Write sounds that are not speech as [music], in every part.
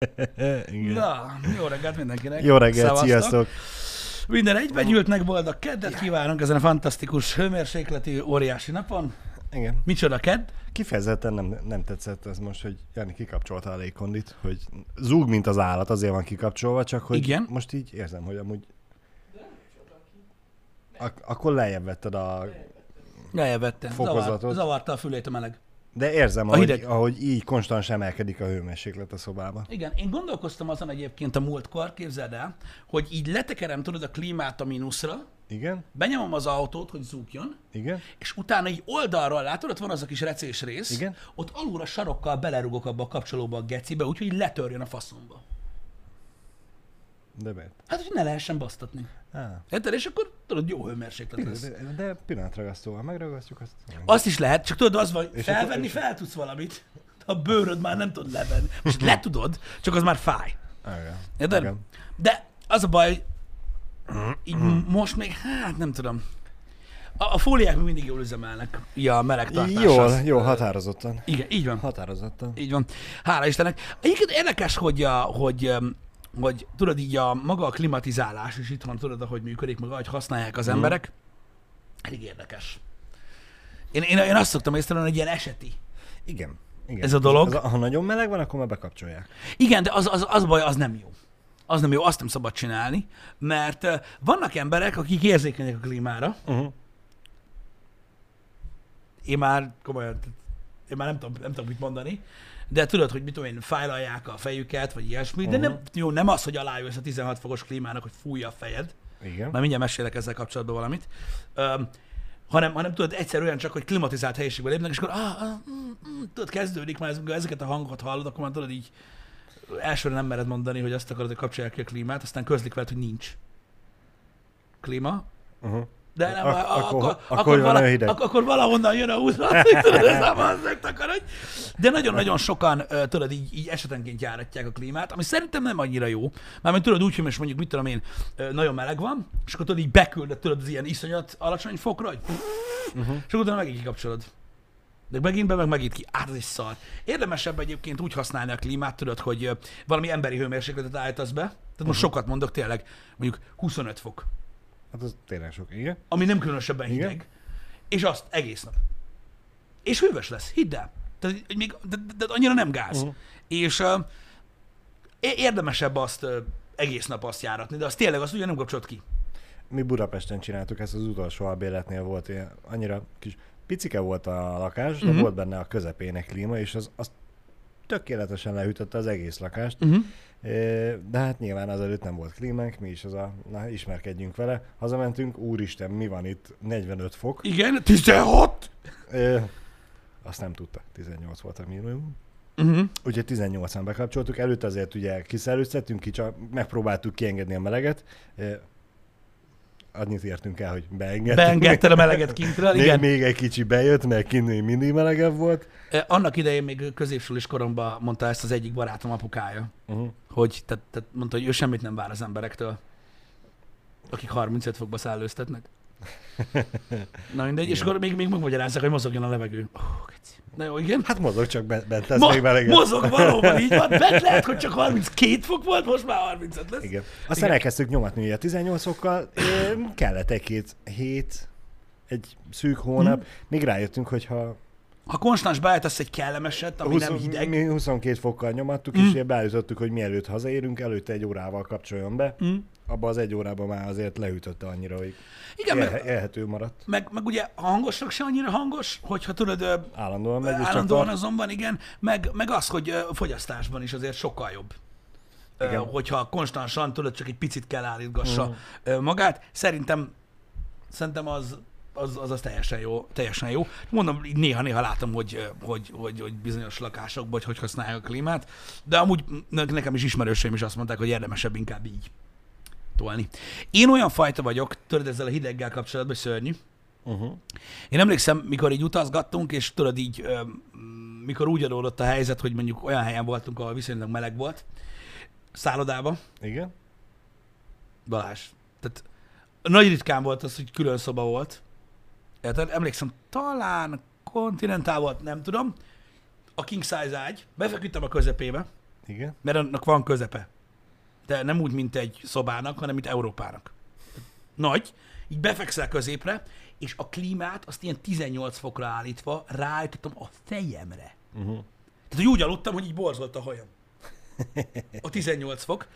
[laughs] Igen. Na, jó reggelt mindenkinek. Jó reggelt, Szevasztok. sziasztok! Minden egybegyűltnek boldog keddet kívánunk ezen a fantasztikus hőmérsékleti óriási napon. Igen. Micsoda kedd? Kifejezetten nem, nem tetszett ez most, hogy Jani kikapcsolta a légkondit, hogy zúg, mint az állat, azért van kikapcsolva, csak hogy Igen. most így érzem, hogy amúgy... Ak- akkor lejjebb vetted a... Lejjebb vettem. Fokozatot. Zavar, zavarta a fülét a meleg. De érzem, A ahogy, hideg. ahogy így konstans emelkedik a hőmérséklet a szobában. Igen, én gondolkoztam azon egyébként a múltkor, képzeld el, hogy így letekerem tudod a klímát a mínuszra, Igen? benyomom az autót, hogy zúgjon, Igen? és utána így oldalról, látod, ott van az a kis recés rész, Igen. ott alulra sarokkal belerugok abba a kapcsolóba a gecibe, úgyhogy letörjön a faszomba. De miért? Hát, hogy ne lehessen basztatni. Érted? És akkor tudod, jó hőmérséklet lesz. de, de pillanatragasztóval megragasztjuk azt. Azt is lehet, csak tudod, az van, És felvenni akkor- fel tudsz valamit, a bőröd már nem tud levenni. Most [laughs] le tudod, csak az már fáj. Igen. Érted? Igen. De az a baj, így most még, hát nem tudom. A, a fóliák mindig jól üzemelnek, ja, a meleg tartás. Jól, az- jó, határozottan. Igen, így van. Határozottan. Így van. Hála Istennek. Egyébként érdekes, hogy, a, hogy, hogy tudod így a maga a klimatizálás is itthon, tudod, ahogy működik, meg ahogy használják az emberek. Elég érdekes. Én, én, én azt szoktam észrevenni, hogy ilyen eseti. Igen. Igen. Ez a dolog? Ez, ha nagyon meleg van, akkor már bekapcsolják. Igen, de az, az, az baj, az nem jó. Az nem jó, azt nem szabad csinálni, mert vannak emberek, akik érzékenyek a klímára. Uh-huh. Én már komolyan, én már nem tudom, nem tudom mit mondani, de tudod, hogy mit tudom én, fájlalják a fejüket, vagy ilyesmi, de nem, jó, nem az, hogy alájössz a 16 fokos klímának, hogy fújja a fejed, Igen. már mindjárt mesélek ezzel kapcsolatban valamit, Öm, hanem, hanem tudod, egyszerűen csak, hogy klimatizált helyiségbe lépnek, és akkor ah, ah, mm, mm, tudod, kezdődik már, ez- ezeket a hangokat hallod, akkor már tudod így elsőre nem mered mondani, hogy azt akarod, hogy kapcsolják ki a klímát, aztán közlik veled, hogy nincs. Klíma, Uh-huh. De nem, Ak- ak- akkor- akkor, akkor vala, hideg. ak- akkor valahonnan jön a útra, tudod, ez nem az megtakarodj. De nagyon-nagyon sokan, tudod, így, így esetenként járatják a klímát, ami szerintem nem annyira jó. Mármint tudod úgy, hogy most mondjuk, mit tudom én, nagyon meleg van, és akkor tudod így beküldöd, tudod, az ilyen iszonyat alacsony fokra, hogy Uh-huh. és akkor utána megint kikapcsolod. De megint be, meg megint ki. Át, ez is szar. Érdemesebb egyébként úgy használni a klímát, tudod, hogy valami emberi hőmérsékletet állítasz be. Tehát most Mhm. sokat mondok tényleg, mondjuk 25 fok Hát az tényleg sok. Igen? ami nem különösebben Igen. hideg, és azt egész nap. És hűvös lesz, hidd el. Tehát, hogy még, de, de, de annyira nem gáz. Uh-huh. És uh, érdemesebb azt uh, egész nap azt járatni, de az tényleg azt ugye nem kapcsolt ki. Mi Budapesten csináltuk ezt az utolsó albérletnél volt ilyen, annyira kis picike volt a lakás, de Mhm. volt benne a közepének klíma, és az, az tökéletesen lehűtötte az egész lakást. Uh-huh. De hát nyilván azelőtt nem volt klímánk, mi is az a, na ismerkedjünk vele. Hazamentünk, úristen, mi van itt, 45 fok. Igen, 16! Ö, Azt nem tudta, 18 volt a minimum. Uh-huh. Úgyhogy 18-an bekapcsoltuk, előtt azért ugye kiszellőztettünk, ki csak megpróbáltuk kiengedni a meleget. Ö, Annyit értünk el, hogy beengedtük. Beengedted a meleget kintről, Még, igen. még egy kicsi bejött, mert kint még mindig melegebb volt. Eh, Annak idején még középsulis koromban mondta ezt az egyik barátom apukája, Uh-huh. hogy tehát, tehát mondta, hogy ő semmit nem vár az emberektől, akik 35 fokba szállőztetnek. [laughs] Na mindegy, és Igen. akkor még, még megmagyarázzák, hogy mozogjon a levegő. Oh. Na jó, igen. Hát mozog csak bent, bent lesz Mo- még melegebb. mozog valóban, így van. Bent lehet, hogy csak 32 fok volt, most már 35 lesz. Igen. Aztán Igen. elkezdtük nyomatni a 18 fokkal, kellett egy-két hét, egy szűk hónap, Mhm. még rájöttünk, hogy ha Ha konstans beállítasz egy kellemeset, ami nem hideg, mi 22 fokkal nyomattuk, Mm. és ugye beállítottuk, hogy mielőtt hazaérünk, előtte egy órával kapcsoljon be. Mm. Abba az egy órában már azért leütötte annyira, hogy igen, él, meg, élhető maradt. meg, meg, ugye a hangosnak se annyira hangos, hogyha tudod, Állandóan megy, csak állandóan tart. azonban igen, meg, meg az, hogy fogyasztásban is azért sokkal jobb. Igen. hogyha konstansan tudod, csak egy picit kell állítgassa ö, magát. Szerintem, szerintem az, az, az, az teljesen jó, teljesen jó. Mondom, néha-néha látom, hogy, hogy, hogy, hogy bizonyos lakásokban, hogy hogy használják a klímát, de amúgy ne- nekem is ismerőseim is azt mondták, hogy érdemesebb inkább így tolni. Én olyan fajta vagyok, tudod, ezzel a hideggel kapcsolatban szörnyű, Uh-huh. én emlékszem, mikor így utazgattunk, és tudod így, mikor úgy adódott a helyzet, hogy mondjuk olyan helyen voltunk, ahol viszonylag meleg volt, szállodába, Igen? Balázs. Tehát nagy ritkán volt az, hogy külön szoba volt. Érted? Emlékszem, talán kontinentál volt, nem tudom. A king size ágy, befeküdtem a közepébe, Igen. mert annak van közepe. De nem úgy, mint egy szobának, hanem mint Európának. Nagy, így befekszel középre, és a klímát azt ilyen 18 fokra állítva ráállítottam a fejemre. Uh-huh. Tehát, hogy úgy aludtam, hogy így borzolt a hajam. A 18 fok.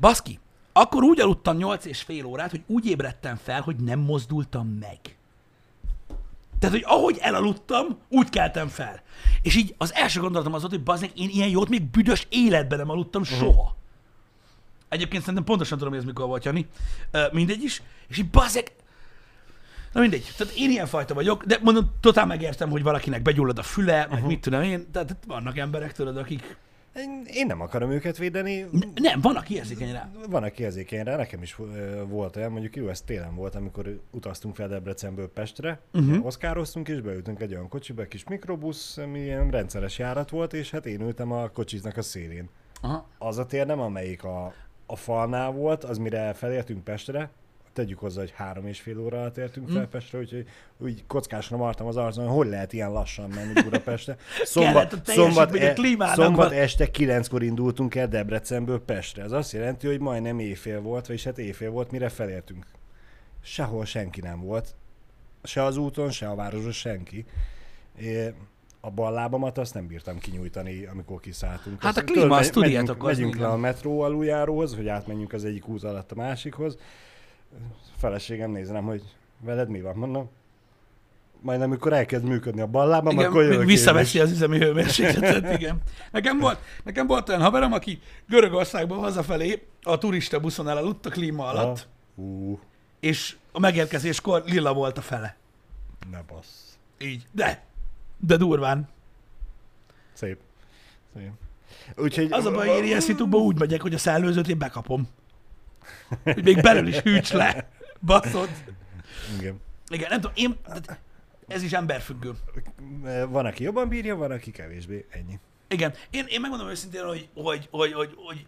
Baszki, akkor úgy aludtam 8 és fél órát, hogy úgy ébredtem fel, hogy nem mozdultam meg. Tehát, hogy ahogy elaludtam, úgy keltem fel. És így az első gondolatom az volt, hogy bazd én ilyen jót még büdös életben nem aludtam soha. Egyébként szerintem pontosan tudom, hogy ez mikor volt, Jani. Ö, mindegy is. És így bazd meg, Na mindegy, tehát én ilyen fajta vagyok, de mondom, totál megértem, hogy valakinek begyullad a füle, meg mit tudom én, tehát vannak emberek, tudod, akik... Én- nem akarom őket védeni. Nem, van, aki érzékeny rá. Van, aki érzékeny rá, nekem is volt olyan, mondjuk jó, ez télen volt, amikor utaztunk fel Debrecenből Pestre, uh-huh. oszkároztunk, és beültünk egy olyan kocsiba, egy kis mikrobusz, ami ilyen rendszeres járat volt, és hát én ültem a kocsiznak a szélén. Aha. Az a tér nem, amelyik a, a falnál volt, az mire felértünk Pestre, tegyük hozzá, hogy három és fél óra alatt értünk fel Pestre, úgyhogy úgy kockásra martam az arcon, hogy hogy lehet ilyen lassan menni Budapestre. [laughs] Teljesítmény a klímának, szombat este kilenckor indultunk el Debrecenből Pestre. Ez azt jelenti, hogy majdnem éjfél volt, vagyis hát éjfél volt, mire felértünk. Sehol senki nem volt. Se az úton, se a városban senki. É, a bal lábamat azt nem bírtam kinyújtani, amikor kiszálltunk. Hát a klíma, azt tudjátok, Megyünk, megyünk le a metró aluljáróhoz, hogy átmenjünk az egyik út alatt a másikhoz. Feleségem néz rám, hogy veled mi van, mondom. Majd amikor elkezd működni a bal lábam, Igen, akkor jövök visszaveszi is. az üzemi hőmérsékletet, igen. Nekem volt, nekem volt olyan haverom, aki Görögországban hazafelé a turista buszon elaludt a klíma alatt, Ah, Ú, és a megérkezéskor lila volt a fele. ne bassz. Így. De. De durván. Szép. Szép. Úgyhogy... Az a baj, én ilyen szitukban úgy megyek, hogy a szellőzőt én bekapom. Hogy még belül is hűts le. Baszod. Igen. Igen, nem tudom, én... Ez is emberfüggő. Van, aki jobban bírja, van, aki kevésbé. Ennyi. Igen, én, én megmondom őszintén, hogy, hogy, hogy, hogy, hogy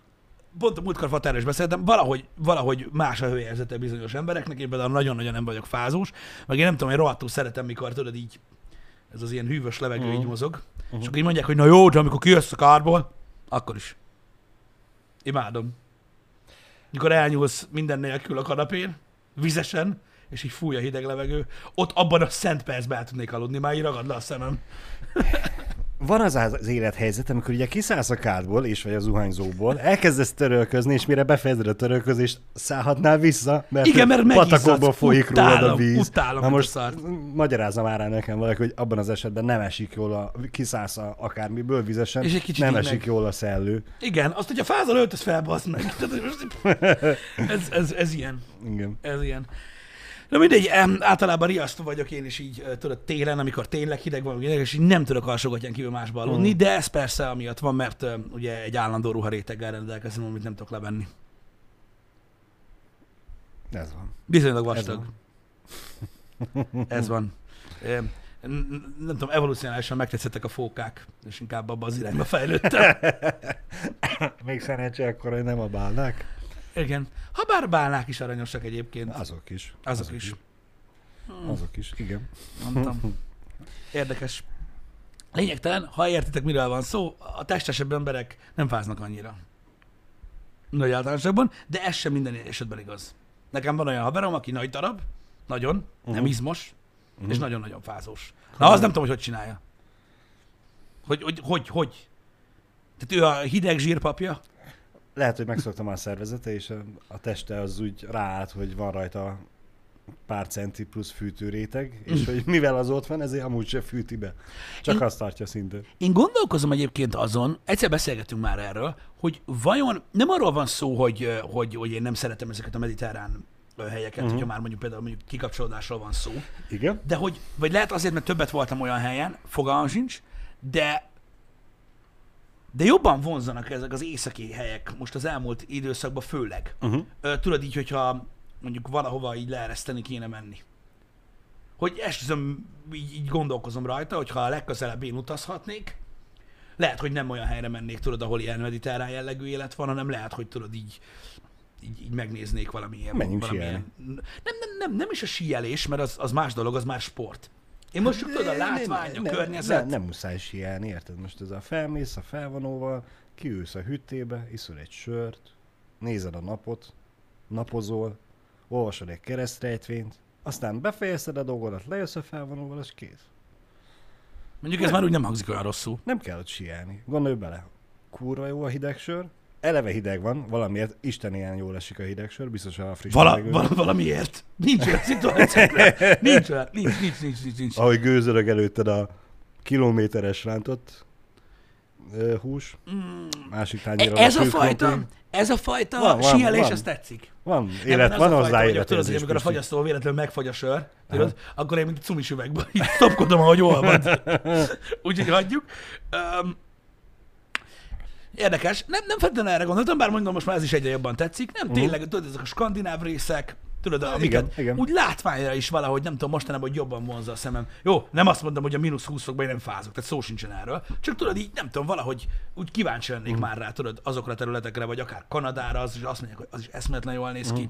pont a múltkor Fatára is beszéltem, valahogy, valahogy más a hőérzete bizonyos embereknek, én például nagyon-nagyon nem vagyok fázós, meg én nem tudom, én rohadtul szeretem, mikor tudod így, ez az ilyen hűvös levegő Mhm. így mozog, és akkor így mondják, hogy na jó, de amikor kijössz a kárból, akkor is. Imádom. Mikor elnyúlsz minden nélkül a kanapén, vizesen, és így fúj a hideg levegő, ott abban a szent percben el tudnék aludni, már így ragad le a szemem. [laughs] Van az az élethelyzet, amikor ugye kiszállsz a kádból, és vagy a zuhanyzóból, elkezdesz törölközni, és mire befejezed a törölközést, szállhatnál vissza, mert, Igen, mert patakokból folyik rólad a Utálom, víz. utálom, Na a most szart. magyarázza már rá nekem valaki, hogy abban az esetben nem esik jól, a, kiszállsz a, akármiből vizesen, És egy kicsit nem esik meg- jól a szellő. Igen, azt, hogyha fázol, öltöz fel, bassz meg. [laughs] Ez, ez, ez ilyen. Igen. Ez ilyen. Na mindegy, általában riasztó vagyok én is így, tudod, télen, amikor tényleg hideg van, és így nem tudok alsógatján kívül másba aludni, de ez persze amiatt van, mert ugye egy állandó ruharéteggel rendelkezem, amit nem tudok levenni. Ez van. Bizonylag Ez vastag. [laughs] Ez van. Em, n- n- Nem tudom, evolúcionálisan megtetszettek a fókák, és inkább abba az irányba fejlődtem. [laughs] Még szerencsé akkor, hogy nem a bálnák. Igen. Ha bár bálnák is aranyosak egyébként. Azok is. Azok is. Azok is, igen. Mondtam. Érdekes. Lényegtelen, ha értitek, miről van szó, a testesebb emberek nem fáznak annyira. Nagy általánosságban, de ez sem minden esetben igaz. Nekem van olyan haverom, aki nagy darab, nagyon, uh-huh. nem izmos, uh-huh. és nagyon-nagyon fázós. Na, az nem tudom, hogy hogy csinálja. Hogy, hogy, hogy, hogy? Tehát ő a hideg zsírpapja? Lehet, hogy megszoktam a szervezete, és a, teste az úgy ráállt, hogy van rajta pár centi plusz fűtőréteg, és hogy mivel az ott van, ezért amúgy se fűti be. Csak Én- azt tartja szinten. Én gondolkozom egyébként azon, egyszer beszélgetünk már erről, hogy vajon nem arról van szó, hogy, hogy, hogy én nem szeretem ezeket a mediterrán helyeket, uh-huh. hogyha már mondjuk például mondjuk kikapcsolódásról van szó, Igen? de hogy, vagy lehet azért, mert többet voltam olyan helyen, fogalmam sincs, de de jobban vonzanak ezek az északi helyek most az elmúlt időszakban főleg. Uh-huh. Ö, tudod így, hogyha mondjuk valahova így leereszteni kéne menni. Hogy esküszöm, így, így gondolkozom rajta, hogy ha a legközelebb én utazhatnék, lehet, hogy nem olyan helyre mennék, tudod, ahol ilyen mediterrán jellegű élet van, hanem lehet, hogy tudod, így, így, így megnéznék valami ilyen. Menjünk valamilyen... Nem, nem, nem, nem is a síelés, mert az, az más dolog, az már sport. Én most tudod, a látvány, a környezet. Ne, nem muszáj sielni, érted? Most ez a felmész a felvonóval, kiülsz a hüttébe, iszol egy sört, nézed a napot, napozol, olvasod egy keresztrejtvényt, aztán befejezted a dolgodat, lejössz a felvonóval, és kész. Mondjuk ez már úgy nem hangzik olyan rosszul. Nem kell ott sielni. Gondolj bele. Kurva jó a hideg sör. Eleve hideg van, valamiért Isten ilyen jól esik a hideg sör, biztos a friss Vala, levegő. vala, valamiért. Nincs olyan szituáció. [laughs] Nincs olyan. Nincs, nincs, nincs, nincs, nincs. Ahogy gőzölög előtted a kilométeres rántott ö, hús, Mm. másik E- tányéron Ez a fajta, ez a fajta Van, van, síelés, van. ez tetszik. Van, élet, van hozzá hogy tudod, hogy amikor a fagyasztó véletlenül megfagy a sör, tudod, akkor én mint cumis üvegben így [laughs] topkodom, ahogy olvad. [laughs] Úgyhogy hagyjuk. Um, érdekes. Nem, nem feltétlenül erre gondoltam, bár mondom, most már ez is egyre jobban tetszik. Nem tényleg, tudod, ezek a skandináv részek, tudod, amiket igen, igen. úgy látványra is valahogy, nem tudom, mostanában, hogy jobban vonza a szemem. Jó, nem azt mondom, hogy a mínusz 20 fokban én nem fázok, tehát szó sincsen erről. Csak tudod, így nem tudom, valahogy úgy kíváncsi lennék már rá, tudod, azokra a területekre, vagy akár Kanadára, az is azt mondják, hogy az is eszméletlen jól néz ki.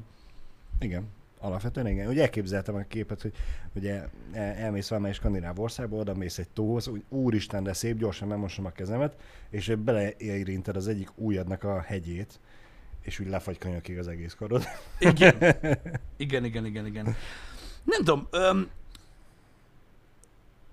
Igen, alapvetően igen. Ugye elképzeltem a képet, hogy ugye el- elmész valamelyik skandináv országba, oda mész egy tóhoz, úgy úristen, de szép, gyorsan megmosom a kezemet, és beleérinted az egyik ujjadnak a hegyét, és úgy lefagy kanyakig az egész karod. Igen. [laughs] Igen, igen, igen, igen. Nem tudom, öm,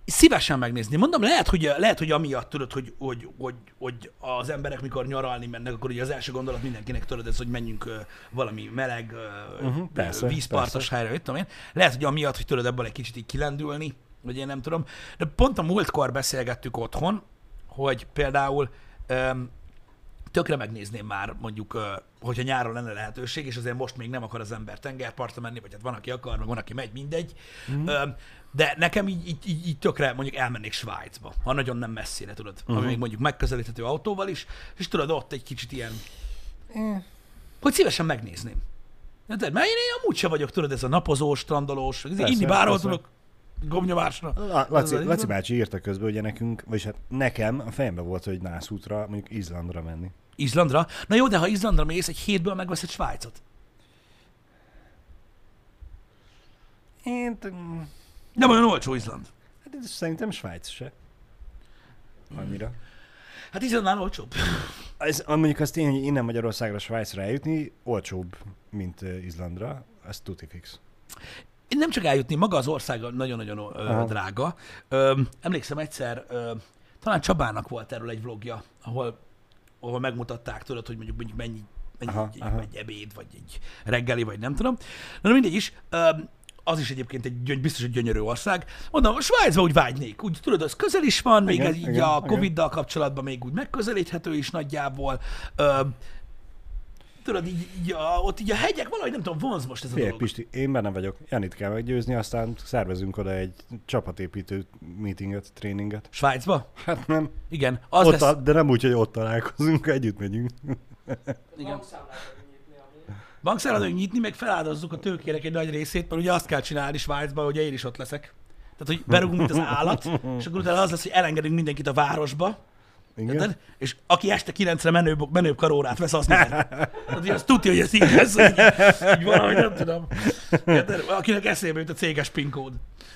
szívesen megnézni. Mondom, lehet, hogy, lehet, hogy amiatt tudod, hogy, hogy, hogy, hogy az emberek mikor nyaralni mennek, akkor ugye az első gondolat mindenkinek tudod, ez, hogy menjünk valami meleg, uh, Mhm, persze, vízpartos helyre, mit tudom én. Lehet, hogy amiatt, hogy tudod ebből egy kicsit így kilendülni, vagy én nem tudom. De pont a múltkor beszélgettük otthon, hogy például öm, tökre megnézném már mondjuk, hogyha nyáron lenne lehetőség, és azért most még nem akar az ember tengerpartra menni, vagy hát van, aki akar, meg van, aki megy, mindegy. Mm. De nekem így, így, így, így tökre mondjuk elmennék Svájcba, ha nagyon nem messzire, tudod, uh-huh. ami még mondjuk megközelíthető autóval is, és tudod, ott egy kicsit ilyen, hogy szívesen megnézném. Mert mert én, én amúgy se vagyok, tudod, ez a napozós, strandolós, persze, inni bárhol tudok, gomnyomásra. La- Laci, így Laci bácsi írta közben, ugye nekünk, vagyis hát nekem a fejembe volt, hogy nászútra, mondjuk Izlandra menni. Izlandra. Na jó, de ha Izlandra mész, egy hétből megveszed Svájcot. Én, t- Nem olyan olcsó Izland. hát ez szerintem Svájc se. Annyira. Hát Izlandnál olcsóbb. Ez, mondjuk az tény, hogy innen Magyarországra Svájcra eljutni olcsóbb, mint ö, Izlandra, ez tuti fix. Én nem csak eljutni, maga az ország nagyon-nagyon Aha. drága. Emlékszem egyszer, talán Csabának volt erről egy vlogja, ahol, ahol megmutatták, tudod, hogy mondjuk, mondjuk mennyi, mennyi Aha, egy, aha. egy ebéd, vagy egy reggeli, vagy nem tudom. Na, mindegy is, az is egyébként egy gyöny, biztos egy gyönyörű ország. Mondom, a Svájcba úgy vágynék. Úgy tudod, az közel is van, még Igen, ez így igen, a. Covid-dal kapcsolatban még úgy megközelíthető is nagyjából. Ö, tudod, így, így a, ott így a hegyek valahogy nem tudom, vonz most ez a Figyelj, dolog. Pisti, én benne vagyok. Janit kell meggyőzni, aztán szervezünk oda egy csapatépítő meetinget, tréninget. Svájcba? Hát nem, Igen, az ott lesz. a, de nem úgy, hogy ott találkozunk, együtt megyünk. Igen. Bankszállodunk nyitni, meg feláldozzuk a tőkének egy nagy részét, mert ugye azt kell csinálni Svájcban, hogy én is ott leszek. Tehát, hogy berugunk, mint az állat, és akkor utána az lesz, hogy elengedünk mindenkit a városba, Igen? érted? és aki este kilencre menőbb, menőbb karórát vesz, az nyer. Hogy azt tudja, hogy ez így lesz, így, így valahogy nem tudom. Érted? Akinek eszébe jut a céges PIN kód.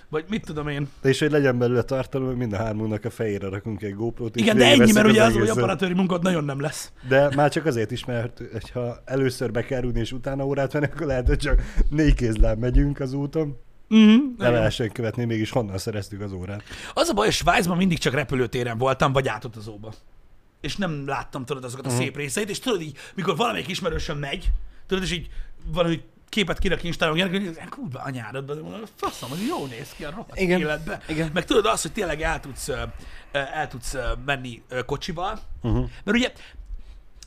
Vagy mit tudom én. De és hogy legyen belőle tartalom, hogy mind a hármunknak a fejére rakunk egy GoPro-t. Igen, de ennyi, mert ugye az, hogy operatőri munkát nagyon nem lesz. De már csak azért is, mert ha először be kell és utána órát venni, akkor lehet, hogy csak négy kézláb megyünk az úton. Uh-huh. Ne lehessen követni, mégis honnan szereztük az órát. Az a baj, hogy Svájcban mindig csak repülőtéren voltam, vagy átutazóba. És nem láttam, tudod, azokat a Mhm. szép részeit, és tudod így, mikor valamelyik ismerősöm megy, tudod, és így valami képet kirak Instáron, hogy "Eh, kurva anyádat, de mondom, faszom, hogy jó néz ki a rohadt Igen, életbe. igen. Meg tudod azt, hogy tényleg el tudsz, el tudsz menni kocsival, Uh-huh. mert ugye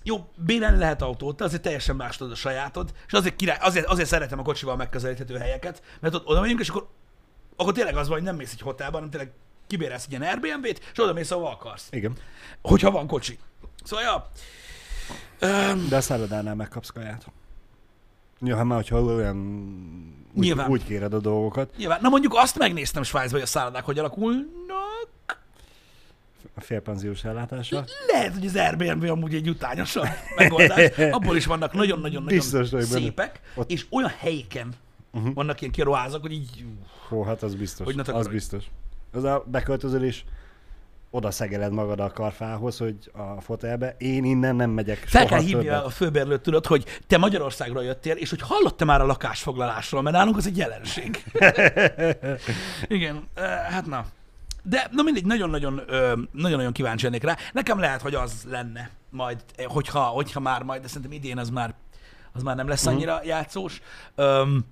jó, bérelni lehet autót, de azért teljesen más tudod a sajátod, és azért, király, azért, azért szeretem a kocsival megközelíthető helyeket, mert ott oda megyünk, és akkor, akkor tényleg az van, hogy nem mész egy hotelban, hanem tényleg kibérelsz egy ilyen Airbnb-t, és oda mész, ahova akarsz. Igen. Hogyha van kocsi. Szóval, ja. Öm, De a szállodánál megkapsz kaját. Ja, hát már, hogyha olyan úgy, Nyilván. úgy kéred a dolgokat, nyilván, na mondjuk azt megnéztem Svájcban, hogy a szállodák hogy alakulnak. A félpenziós ellátása. Lehet, hogy az Airbnb amúgy egy utányosabb [laughs] megoldás. Abból is vannak nagyon-nagyon-nagyon szépek, Ott- és olyan helyeken Uh-huh. vannak ilyen kiruházak, hogy így Hó, hát az biztos. Hogy az biztos. Az a beköltözöl is oda szegeled magad a karfához, hogy a fotelbe. Én innen nem megyek Fel kell hívni a főbérlőt, tudod, hogy te Magyarországra jöttél, és hogy hallottál már a lakásfoglalásról, mert nálunk az egy jelenség. [laughs] Igen, ö, hát na. De na mindegy, nagyon-nagyon, ö, nagyon-nagyon kíváncsi lennék rá. Nekem lehet, hogy az lenne majd, eh, hogyha, hogyha már majd, de szerintem idén az már, az már nem lesz annyira játszós. Öm,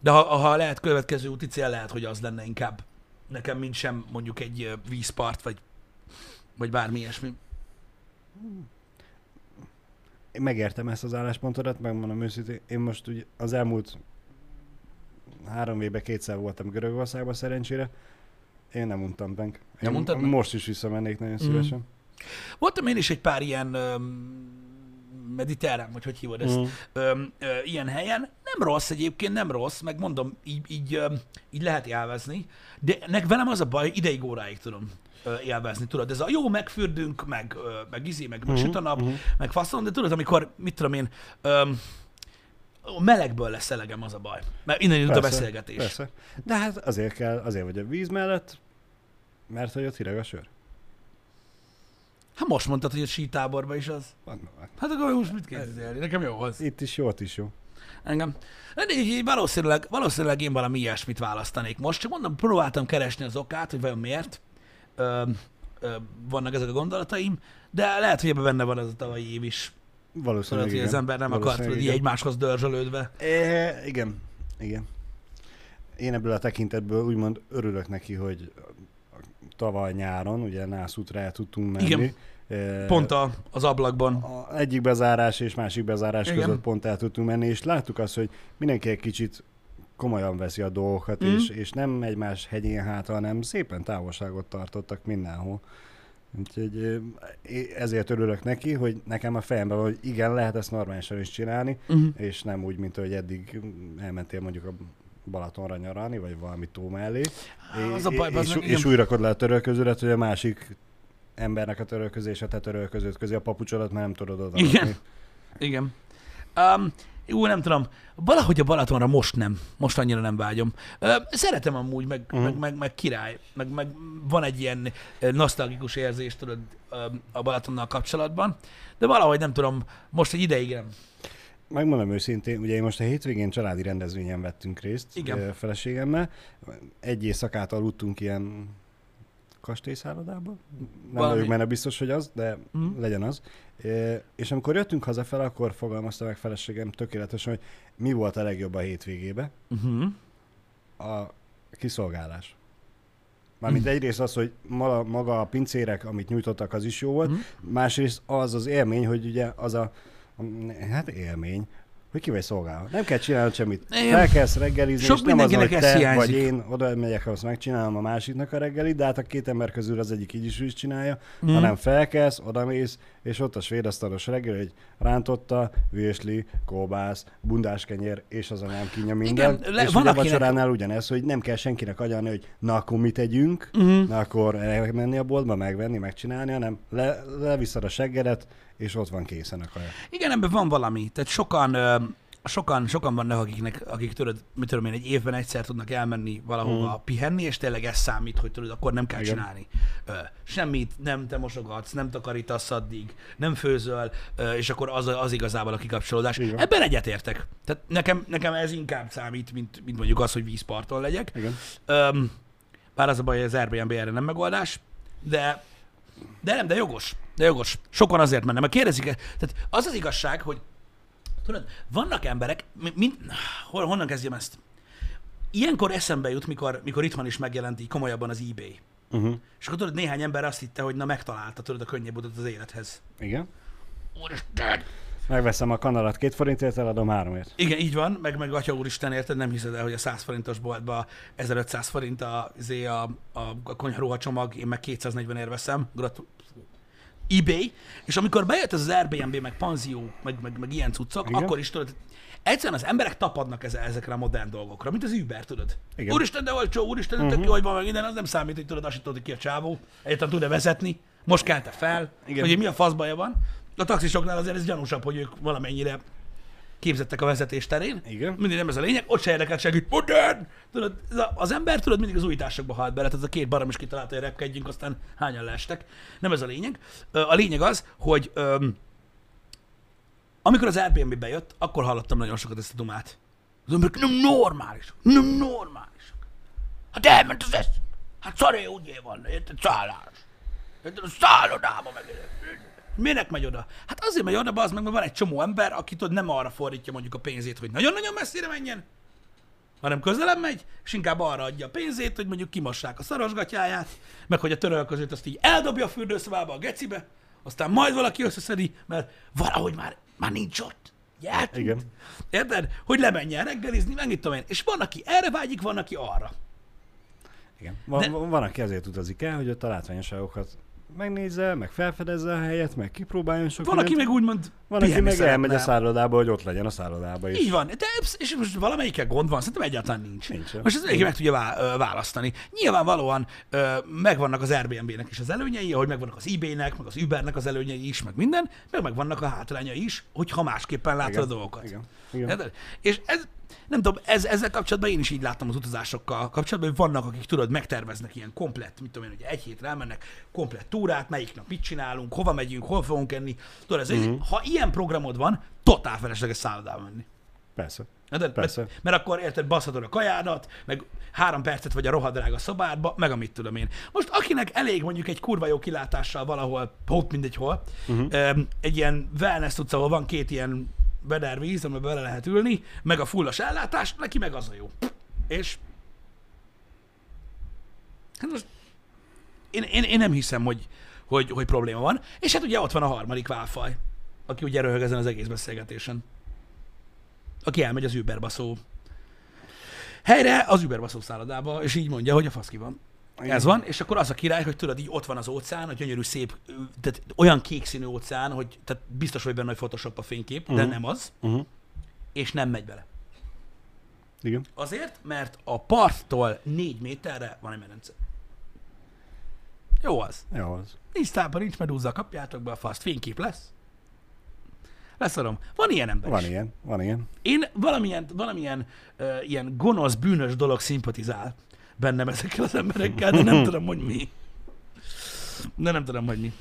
de ha, ha lehet következő úti cél, lehet, hogy az lenne inkább nekem, mint sem mondjuk egy vízpart, vagy, vagy bármi ilyesmi. Én megértem ezt az álláspontodat, megmondom őszintén. Én most ugye az elmúlt három évben kétszer voltam Görögországban szerencsére. Én nem untam meg. Nem untad meg? most is visszamennék nagyon szívesen. Voltam én is egy pár ilyen mediterrán, vagy hogy hívod ezt, Mm. öm, ö, ilyen helyen. Nem rossz egyébként, nem rossz, meg mondom, így, így, öm, így lehet élvezni, de nek velem az a baj, ideig óráig tudom ö, élvezni, tudod, ez a jó, megfürdünk, meg, ö, meg izé, meg, meg Mhm, süt a nap, mhm. meg faszom, de tudod, amikor, mit tudom én, öm, a melegből lesz elegem az a baj. Mert innen indult a beszélgetés. Persze. De hát azért kell, azért vagy a víz mellett, mert hogy ott hideg a sör. Hát most mondtad, hogy a sítáborban is az. Van- Hát akkor most mit kérdezni? Nekem jó az. Itt is jó, ott is jó. Engem. De így, így valószínűleg, valószínűleg én valami ilyesmit választanék most. Csak mondom, próbáltam keresni az okát, hogy vajon miért ö, ö, vannak ezek a gondolataim, de lehet, hogy ebben benne van ez a tavalyi év is. Tudod, Valószínűleg hogy igen. az ember nem akart tudod, így egymáshoz dörzsölődve. É, igen, igen. Én ebből a tekintetből úgymond örülök neki, hogy tavaly nyáron, ugye Nászútra el tudtunk menni. Igen. Eh, Pont a, az ablakban. a egyik bezárás és másik bezárás Igen. Között pont el tudtunk menni, és láttuk azt, hogy mindenki egy kicsit komolyan veszi a dolgokat, Mhm. és, és nem egymás hegyén hátra, hanem szépen távolságot tartottak mindenhol. Úgyhogy é- ezért örülök neki, hogy nekem a fejemben van, hogy igen, lehet ezt normálisan is csinálni, Uh-huh. és nem úgy, mint hogy eddig elmentél mondjuk a Balatonra nyaralni, vagy valami tó mellé, Az a baj, és, bazdmeg, és igen. újra rakod le a törölköződet, hogy a másik embernek a törölköző és a te törölköződ közé a papucsodat már nem tudod oda Igen. Igen. Um, jó, nem tudom. Valahogy a Balatonra most nem. Most annyira nem vágyom. Szeretem amúgy, meg, uh-huh. meg, meg, meg király. Meg, meg van egy ilyen nosztalgikus érzés, tudod, a Balatonnal kapcsolatban. De valahogy nem tudom, most egy ideig nem. Megmondom őszintén, ugye én most a hétvégén családi rendezvényen vettünk részt Igen. feleségemmel. Egy éjszakát aludtunk ilyen kastélyszállodában. Nem Valami. vagyok benne biztos, hogy az, de mm. legyen az. Ö, És amikor jöttünk hazafelé, akkor fogalmazta meg feleségem tökéletesen, hogy mi volt a legjobb a hétvégébe. Uh-huh. A kiszolgálás. Mármint Mhm. egyrészt az, hogy maga, maga a pincérek, amit nyújtottak, az is jó volt. Mhm. Másrészt az az élmény, hogy ugye az a, hát élmény, hogy ki vagy szolgálva. Nem kell csinálnod semmit. Igen. Felkelsz reggelizni, Sok és nem az, hogy te hiányzik. vagy én oda megyek, azt megcsinálom a másiknak a reggelit, de hát a két ember közül az egyik így is, is csinálja, mm. hanem felkelsz, odamész, és ott a svédasztalos reggel, hogy rántotta, vésli, kóbász, bundáskenyér, és az anyám kínja minden. Igen, le- és van ugye a akinek- vacsoránál ugyanez, hogy nem kell senkinek agyalni, hogy na akkor mit tegyünk, Uh-huh. Na akkor menni a boltba, megvenni, megcsinálni, hanem le, leviszed a seggedet, és ott van készen a kaja. Igen, ebben van valami. Tehát sokan, sokan, sokan vannak, akiknek, akik tudod, mit tudom én, egy évben egyszer tudnak elmenni valahova Mm. pihenni, és tényleg ez számít, hogy tudod, akkor nem kell Igen. csinálni. Ö, semmit, nem te mosogatsz, nem takarítasz addig, nem főzöl, ö, és akkor az, az igazából a kikapcsolódás. Igen. Ebben egyetértek. Tehát nekem, nekem ez inkább számít, mint, mint mondjuk az, hogy vízparton legyek. Igen. Öm, bár az a baj, hogy az Airbnb erre nem megoldás, de, de nem, de jogos. De jogos. Sokan azért mennek, mert kérdezik, tehát az az igazság, hogy tudod, vannak emberek, mi- mind, hol, honnan kezdjem ezt? Ilyenkor eszembe jut, mikor, mikor itthon is megjelent így komolyabban az eBay. Uh-huh. És akkor tudod, néhány ember azt hitte, hogy na megtalálta, tudod, a könnyebb utat az élethez. Igen. Úristen! Megveszem a kanalat két forintért, eladom háromért. Igen, így van, meg, meg atya úristen, érted, nem hiszed el, hogy a 100 forintos boltba 1500 forint a, izé a, a, a konyharuha csomag, én meg 240 ér veszem, Gratu- eBay, és amikor bejött ez az Airbnb, meg panzió, meg, meg, meg ilyen cuccok, Igen. akkor is tudod, egyszerűen az emberek tapadnak eze- ezekre a modern dolgokra, mint az Uber, tudod. Igen. Úristen, de olcsó, úristen, uh-huh. tök Mhm. jó, hogy van meg minden, az nem számít, hogy tudod, azt tudod, ki a csávó, egyáltalán tud-e vezetni, most kelte fel, Igen. hogy mi a faszbaja van. A taxisoknál azért ez gyanúsabb, hogy ők valamennyire képzettek a vezetés terén. Igen. Mindig nem ez a lényeg, ott se érdekelt senkit. Modern! Tudod, az ember tudod mindig az újításokba halt bele, tehát ez a két barom is kitalálta, hogy repkedjünk, aztán hányan leestek. Nem ez a lényeg. A lényeg az, hogy öm, amikor az Airbnb bejött, akkor hallottam nagyon sokat ezt a dumát. Az emberek nem normális, nem normális. Hát elment az esz. Hát szaré úgy van, érted, szállás. Érted, a szállodába meg. Minek megy oda? Hát azért megy oda, az meg, mert van egy csomó ember, aki tudod, nem arra fordítja mondjuk a pénzét, hogy nagyon-nagyon messzire menjen, hanem közelebb megy, és inkább arra adja a pénzét, hogy mondjuk kimossák a szarosgatyáját, meg hogy a törölközőt azt így eldobja a fürdőszobába, a gecibe, aztán majd valaki összeszedi, mert valahogy már, már nincs ott. Gyert? Igen. Érted? Hogy lemenjen reggelizni, meg mit tudom én. És van, aki erre vágyik, van, aki arra. Igen. Van, De... van, aki ezért utazik el, hogy ott a látványosságokat megnézze, meg felfedezze a helyet, meg kipróbáljon sok Van, aki mindent. meg úgymond Van, aki meg elmegy a szeretne. szállodába, hogy ott legyen a szállodába is. Így van. De, és most valamelyikkel gond van, szerintem egyáltalán nincs. Nincs. Most ez mindenki meg tudja választani. Nyilvánvalóan megvannak az Airbnb-nek is az előnyei, ahogy megvannak az eBay-nek, meg az Uber-nek az előnyei is, meg minden, meg megvannak a hátrányai is, hogyha másképpen látod Igen. a dolgokat. Igen. Igen. És ez, nem tudom, ez, ezzel kapcsolatban én is így láttam az utazásokkal kapcsolatban, hogy vannak, akik tudod, megterveznek ilyen komplett, mit tudom én, hogy egy hétre elmennek, komplett túrát, melyik nap mit csinálunk, hova megyünk, hol fogunk enni. Tudod, ez, uh-huh. ha ilyen programod van, totál felesleges szállodába menni. Persze. Érted? Persze. Mert, mert akkor érted, baszhatod a kajádat, meg három percet vagy a rohadrága szobádba, meg amit tudom én. Most akinek elég mondjuk egy kurva jó kilátással valahol, hopp mindegy hol, uh-huh. egy ilyen wellness tudsz, ahol van két ilyen bedárvíz, amiben bele lehet ülni, meg a fullas ellátás, neki meg az a jó. És hát most én, én, én nem hiszem, hogy, hogy, hogy probléma van. És hát ugye ott van a harmadik válfaj, aki ugye röhög ezen az egész beszélgetésen aki elmegy az Uberbaszó helyre, az Uberbaszó szállodába, és így mondja, hogy a fasz ki van. Igen. Ez van, és akkor az a király, hogy tudod, így ott van az óceán, a gyönyörű szép, tehát olyan kék színű óceán, hogy tehát biztos vagy benne, hogy Photoshop a fénykép, de Mhm. nem az, Uh-huh. és nem megy bele. Igen. Azért, mert a parttól négy méterre van egy medence. Jó az. Jó az. Nincs tápa, nincs medúza, kapjátok be a faszt, fénykép lesz. Leszarom. Van ilyen ember Van is. ilyen, van ilyen. Én valamilyen, valamilyen uh, ilyen gonosz, bűnös dolog szimpatizál bennem ezekkel az emberekkel, de nem tudom, hogy mi. De nem tudom, hogy mi.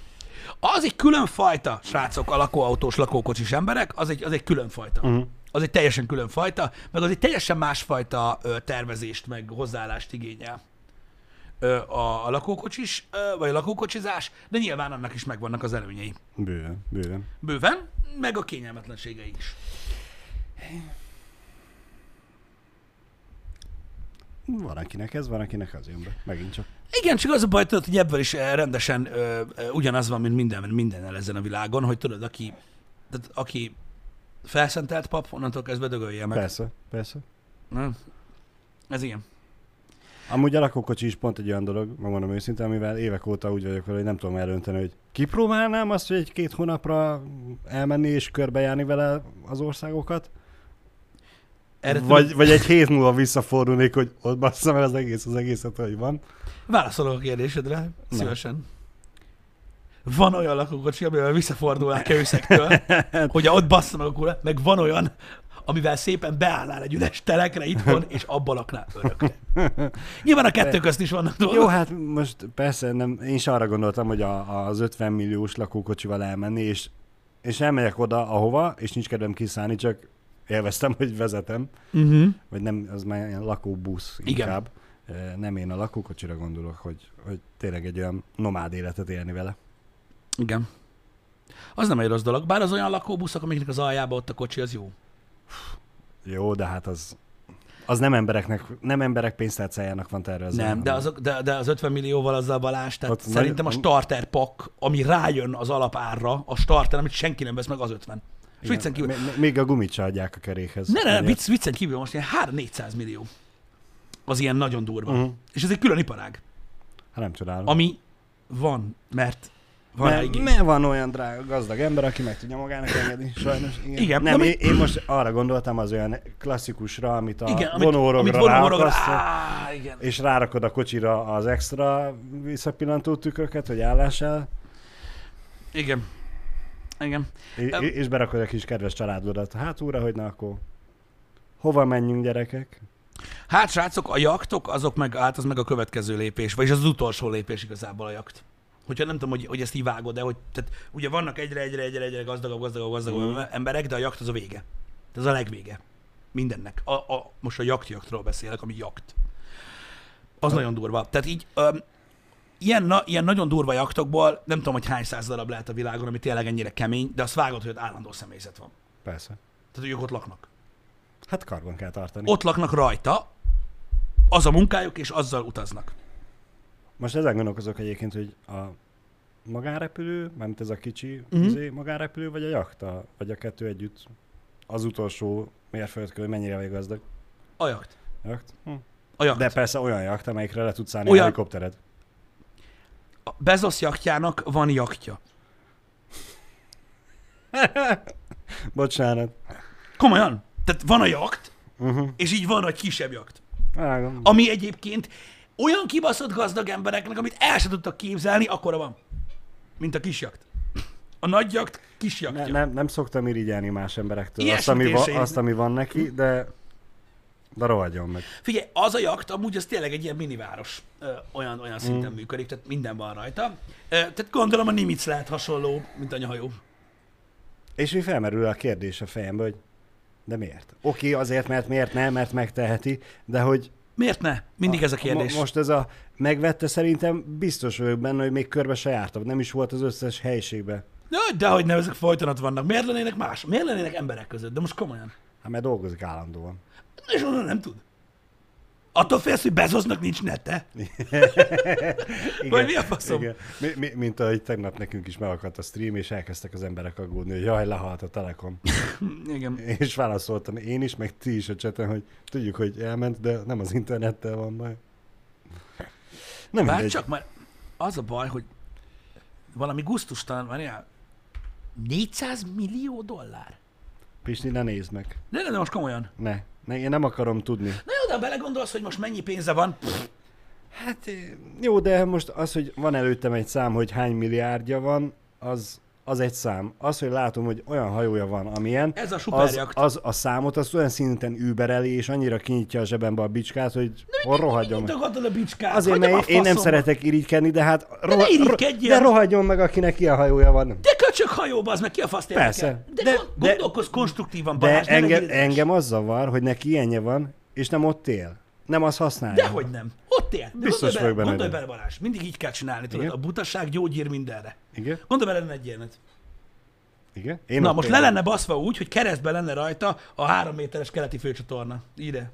Az egy külön fajta, srácok, a lakóautós, lakókocsis emberek, az egy, az egy külön fajta. Uh-huh. Az egy teljesen külön fajta, meg az egy teljesen másfajta ö, tervezést, meg hozzáállást igényel ö, a, a lakókocsis, ö, vagy a lakókocsizás, de nyilván annak is megvannak az előnyei. Bőven, bőven. Bőven, meg a kényelmetlenségei is. Van akinek ez, van akinek az jön be. Megint csak. Igen, csak az a baj, tudod, hogy ebből is eh, rendesen ö, ö, ugyanaz van, mint minden, mindennel ezen a világon, hogy tudod, aki, tehát, aki felszentelt pap, onnantól kezdve dögölje meg. Persze, persze. Nem? Ez ilyen. Amúgy a lakókocsi is pont egy olyan dolog, megmondom őszintén, amivel évek óta úgy vagyok vele, hogy nem tudom eldönteni, hogy kipróbálnám azt, hogy egy-két hónapra elmenni és körbejárni vele az országokat, Erre vagy, tudod, vagy egy hét múlva visszafordulnék, hogy ott basszam el az egész, az egészet, hogy van. válaszolok a kérdésedre, szívesen. Van olyan lakókocsi, amivel visszafordulnál kőszektől, [laughs] hogy ott bassza meg a kurva, meg van olyan, amivel szépen beállnál egy üres telekre itthon, és abban laknál örökre. Nyilván a kettő közt is vannak dolgok. Jó, hát most persze nem, én is arra gondoltam, hogy a, az 50 milliós lakókocsival elmenni, és, és elmegyek oda, ahova, és nincs kedvem kiszállni, csak élveztem, hogy vezetem, Uh-huh. vagy nem, az már ilyen lakóbusz inkább. Igen. Nem én a lakókocsira gondolok, hogy, hogy tényleg egy olyan nomád életet élni vele. Igen. Az nem egy rossz dolog, bár az olyan lakóbuszok, amiknek az aljába ott a kocsi, az jó. Jó, de hát az, az nem embereknek, nem emberek pénztárcájának van tervezve. Nem, de, azok, de, de az 50 millióval azzal Balázs, tehát Ott szerintem a nagy- starter pak, ami rájön az alapárra, a starter, amit senki nem vesz meg, az 50. És viccen kívül, Még a gumit se adják a kerékhez. ne, ne, ne, vicc, viccen kívül most ilyen 3-400 millió. Az ilyen nagyon durva. Mhm. És ez egy külön iparág, Hát nem csodálom. ami van, mert van Mert, mert van olyan drága, gazdag ember, aki meg tudja magának engedni, sajnos. Igen. Igen, Nem, de én, most arra gondoltam az olyan klasszikusra, amit a Igen, vonórogra ráakasztod, és rárakod a kocsira az extra visszapillantó tükröket, hogy állással. Igen. Igen. I- Em- és berakod a kis kedves családodat a hátúra, hogy na akkor hova menjünk gyerekek? Hát srácok, a jaktok, azok meg, hát az meg a következő lépés, vagyis az, az utolsó lépés igazából a jakt. Hogyha nem tudom, hogy, hogy ezt így vágod, de hogy tehát, ugye vannak egyre, egyre, egyre, egyre gazdagabb, gazdagabb, gazdagabb Mhm. emberek, de a jakt az a vége. Ez a legvége. Mindennek. A, a, most a jaktjaktról beszélek, ami jakt. Az nagyon durva. Tehát így, ilyen, na, ilyen nagyon durva jaktokból, nem tudom, hogy hány száz darab lehet a világon, ami tényleg ennyire kemény, de azt vágod, hogy ott állandó személyzet van. Persze. Tehát, hogy ők ott laknak. Hát karban kell tartani. Ott laknak rajta, az a munkájuk, és azzal utaznak. Most ezen gondolkozok egyébként, hogy a magánrepülő, mármint ez a kicsi Mhm. uh-huh. magánrepülő, vagy a jakta, vagy a kettő együtt az utolsó mérföldkő, mennyire vagy gazdag. A jakt. Jakt? Hm. A jakt. De persze olyan jakt, amelyikre le tudsz állni Olyan- a helikoptered. A Bezos jaktjának van jaktja. [laughs] Bocsánat. Komolyan. Tehát van a jakt, Uh-huh. és így van egy kisebb jakt. Vágom. Ami egyébként olyan kibaszott gazdag embereknek, amit el sem tudtak képzelni, akkora van. Mint a kis jakt. A nagy jakt, kis jaktja. Ne, nem, nem szoktam irigyelni más emberektől azt Ilyesmit ami, én va, se azt, ami van neki, de, de rohadjon meg. Figyelj, az a jakt amúgy az tényleg egy ilyen miniváros. Ö, olyan, olyan szinten működik, tehát minden van rajta. Ö, tehát gondolom a Nimitz lehet hasonló, mint a nyahajó. És mi felmerül a kérdés a fejembe, hogy de miért? Oké, azért, mert miért nem, mert megteheti, de hogy Miért ne? Mindig ez a kérdés. Mo- most ez a megvette szerintem biztos vagyok benne, hogy még körbe se jártam. Nem is volt az összes helyiségben. De, de hogy ne, ezek folyton ott vannak. Miért lennének más? Miért lennének emberek között? De most komolyan. Hát mert dolgozik állandóan. És onnan nem tud. Attól félsz, hogy Bezosnak nincs nete? [laughs] Igen, Vagy mi a faszom? Igen. Mi, mi, mint ahogy tegnap nekünk is megakadt a stream, és elkezdtek az emberek aggódni, hogy jaj, lehalt a Telekom. [laughs] Igen. És válaszoltam én is, meg ti is a cseten, hogy tudjuk, hogy elment, de nem az internettel van baj. Nem Bár mindegy. csak már az a baj, hogy valami gusztustalan, várjál, 400 millió dollár? Pisti, ne nézd meg. De, de most komolyan. Ne. Ne. Én nem akarom tudni. Na jó, de belegondolsz, hogy most mennyi pénze van, pff, Hát jó, de most az, hogy van előttem egy szám, hogy hány milliárdja van, az, az egy szám. Az, hogy látom, hogy olyan hajója van, amilyen, ez a az, az a számot, azt olyan szinten übereli, és annyira kinyitja a zsebembe a bicskát, hogy hol rohadjon Mit meg. a bicskát? Azért, mert én nem szeretek irigykedni, de hát ne irigykedjél! de rohadjon meg, akinek ilyen hajója van. De köcsök hajóba, az meg ki a fasz? Persze. De, De- de, de- gondolkozz konstruktívan, De Balázs, ne engem, engem az zavar, hogy neki ilyenje van, és nem ott él. Nem azt használja. Dehogy nem. Ott él. De Biztos gondolj bele, Gondolj bele, Balázs. Mindig így kell csinálni. Tudod, Igen. a butaság gyógyír mindenre. Igen? Gondolj bele, lenne egy ilyenet. Igen? Én Na, most le lenne baszva úgy, hogy keresztbe lenne rajta a három méteres keleti főcsatorna. Ide.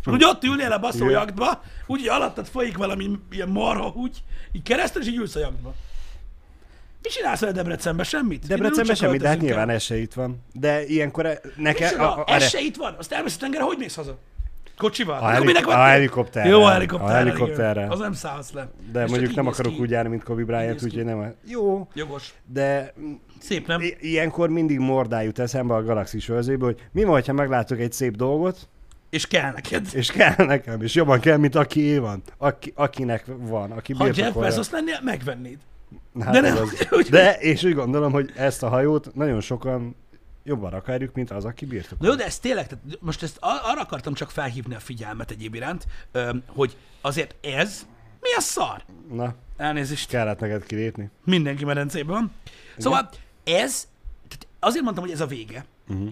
És úgy ott ülnél a baszó Igen. jaktba, úgy, hogy alattad folyik valami ilyen marha úgy, így keresztül, és így ülsz a jaktba. Mi csinálsz vele Debrecenben? Semmit? Debrecenben Innen semmi, de hát nyilván el. itt van. De ilyenkor e- nekem... Micsoda? A, a, se itt van? Azt elmész a tengerre, hogy mész haza? Kocsival? A heli- minek a helikopterrel. Jó, a A helikopterrel. helikopterrel. igen. Az nem szállsz le. de csak mondjuk nem akarok ki. úgy járni, mint Kobe Bryant, úgyhogy nem... a- Jó, Jogos. de Szép, nem? i- ilyenkor mindig mordá jut eszembe a galaxis őrzőből, hogy mi van, ha meglátok egy szép dolgot, És kell neked. és kell nekem, és jobban kell, mint aki van, aki, akinek van, aki Ha Jeff. Bezos lennél, megvennéd. Hát de nem, az. [laughs] De, és úgy gondolom, hogy ezt a hajót nagyon sokan jobban akarjuk, mint az, aki Na birtokolja. jó, de ez tényleg, tehát most ezt ar- arra akartam csak felhívni a figyelmet egyéb iránt, hogy azért ez, mi a szar? Na, Elnézést, kellett neked kilépni. mindenki medencében van. Szóval ez, tehát azért mondtam, hogy ez a vége, Uh-huh.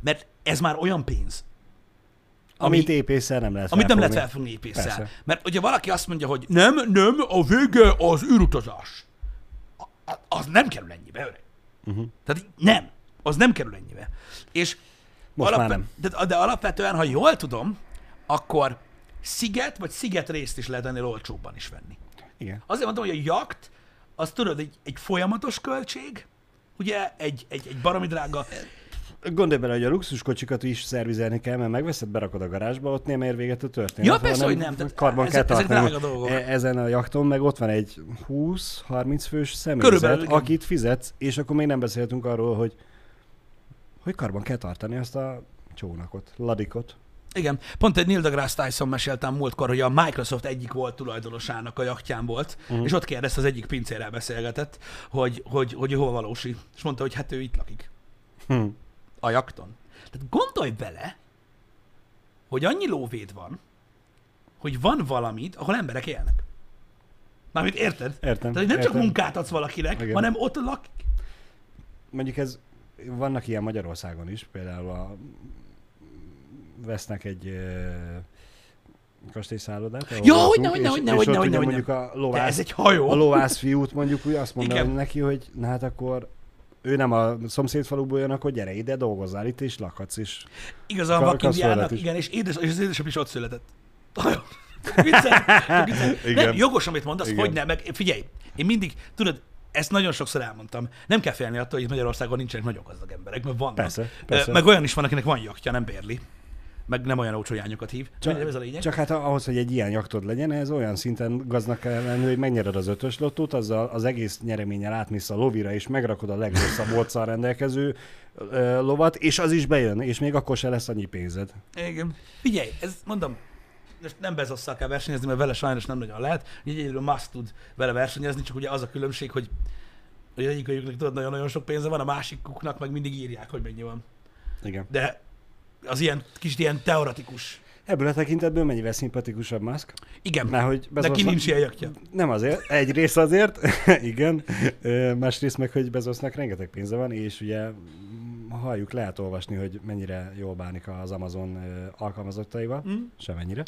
mert ez már olyan pénz, ami, Amit épészel nem lehet amit nem lehet felfogni. épésszel. Persze. Mert ugye valaki azt mondja, hogy nem, nem, a vége az űrutazás. A- Az nem kerül ennyibe, öreg. Uh-huh. Tehát nem, az nem kerül ennyibe. És Most már nem. De, de alapvetően, ha jól tudom, akkor sziget vagy sziget részt is lehet ennél olcsóbban is venni. Igen. Azért mondom, hogy a jakt, az tudod, egy, egy folyamatos költség, ugye, egy, egy, egy baromi drága, Gondolj bele, hogy a luxuskocsikat is szervizelni kell, mert megveszed, berakod a garázsba, ott nem ér véget a történet. Ja, persze, hogy nem, tehát Karban ezek- kell ezek drága dolgok. E- Ezen a jakton meg ott van egy 20-30 fős személyzet, Körülbelül, akit fizetsz, és akkor még nem beszéltünk arról, hogy hogy karban kell tartani azt a csónakot, ladikot. Igen. Pont egy Neil deGrasse Tyson meséltem múltkor, hogy a Microsoft egyik volt tulajdonosának a jachtján volt, uh-huh. és ott kérdezte, az egyik pincérrel beszélgetett, hogy, hogy, hogy hol valósi. És mondta, hogy hát ő itt lakik. Hm. A jakton. Tehát gondolj bele, hogy annyi lóvéd van, hogy van valamit, ahol emberek élnek. Mármint érted? Értem. Tehát hogy nem csak értem. munkát adsz valakinek, Igen. hanem ott lakik. Mondjuk ez, vannak ilyen Magyarországon is, például a, vesznek egy ö, kastélyszállodát. Ja, hogyne, hogyne, hogyne, és hogyne, hogyne. mondjuk a lovász, ez egy hajó. a lovász fiút mondjuk úgy azt mondom Igen. neki, hogy na hát akkor ő nem a szomszédfaluból jön, akkor gyere ide, dolgozzál itt, és lakhatsz is. Igazán Ka- vakindiának, igen, és, édes, és az édesapja is ott született. Nagyon. Vicces, vicces. Igen. Nem, jogos, amit mondasz, Igen. hogy nem, meg figyelj, én mindig, tudod, ezt nagyon sokszor elmondtam. Nem kell félni attól, hogy itt Magyarországon nincsenek nagyon gazdag emberek, mert vannak. Persze, persze. Meg olyan is van, akinek van jachtja, nem bérli. Meg nem olyan olcsó jányokat hív. Csak, ez a lényeg. Csak hát ahhoz, hogy egy ilyen jaktod legyen, ez olyan szinten gaznak kell lenni, hogy megnyered az ötös lottót, azzal az egész nyereménnyel átmész a lovira, és megrakod a legrosszabb [laughs] orccal rendelkező ö, lovat, és az is bejön, és még akkor se lesz annyi pénzed. Igen. Figyelj, ez mondom, most nem bezosszal kell versenyezni, mert vele sajnos nem nagyon lehet. Egyedül Musk tud vele versenyezni, csak ugye az a különbség, hogy hogy egyikőjüknek tudod, nagyon-nagyon sok pénze van, a másikuknak meg mindig írják, hogy mennyi van. Igen. De az ilyen kicsit ilyen teoretikus. Ebből a tekintetből mennyivel szimpatikusabb Musk? Igen, Mert hogy neki Bezosnak- nincs ilyen jaktja. Nem azért, egyrészt azért, [laughs] igen, másrészt meg, hogy Bezosnak rengeteg pénze van, és ugye halljuk, lehet olvasni, hogy mennyire jól bánik az Amazon alkalmazottaival, Hm? semennyire.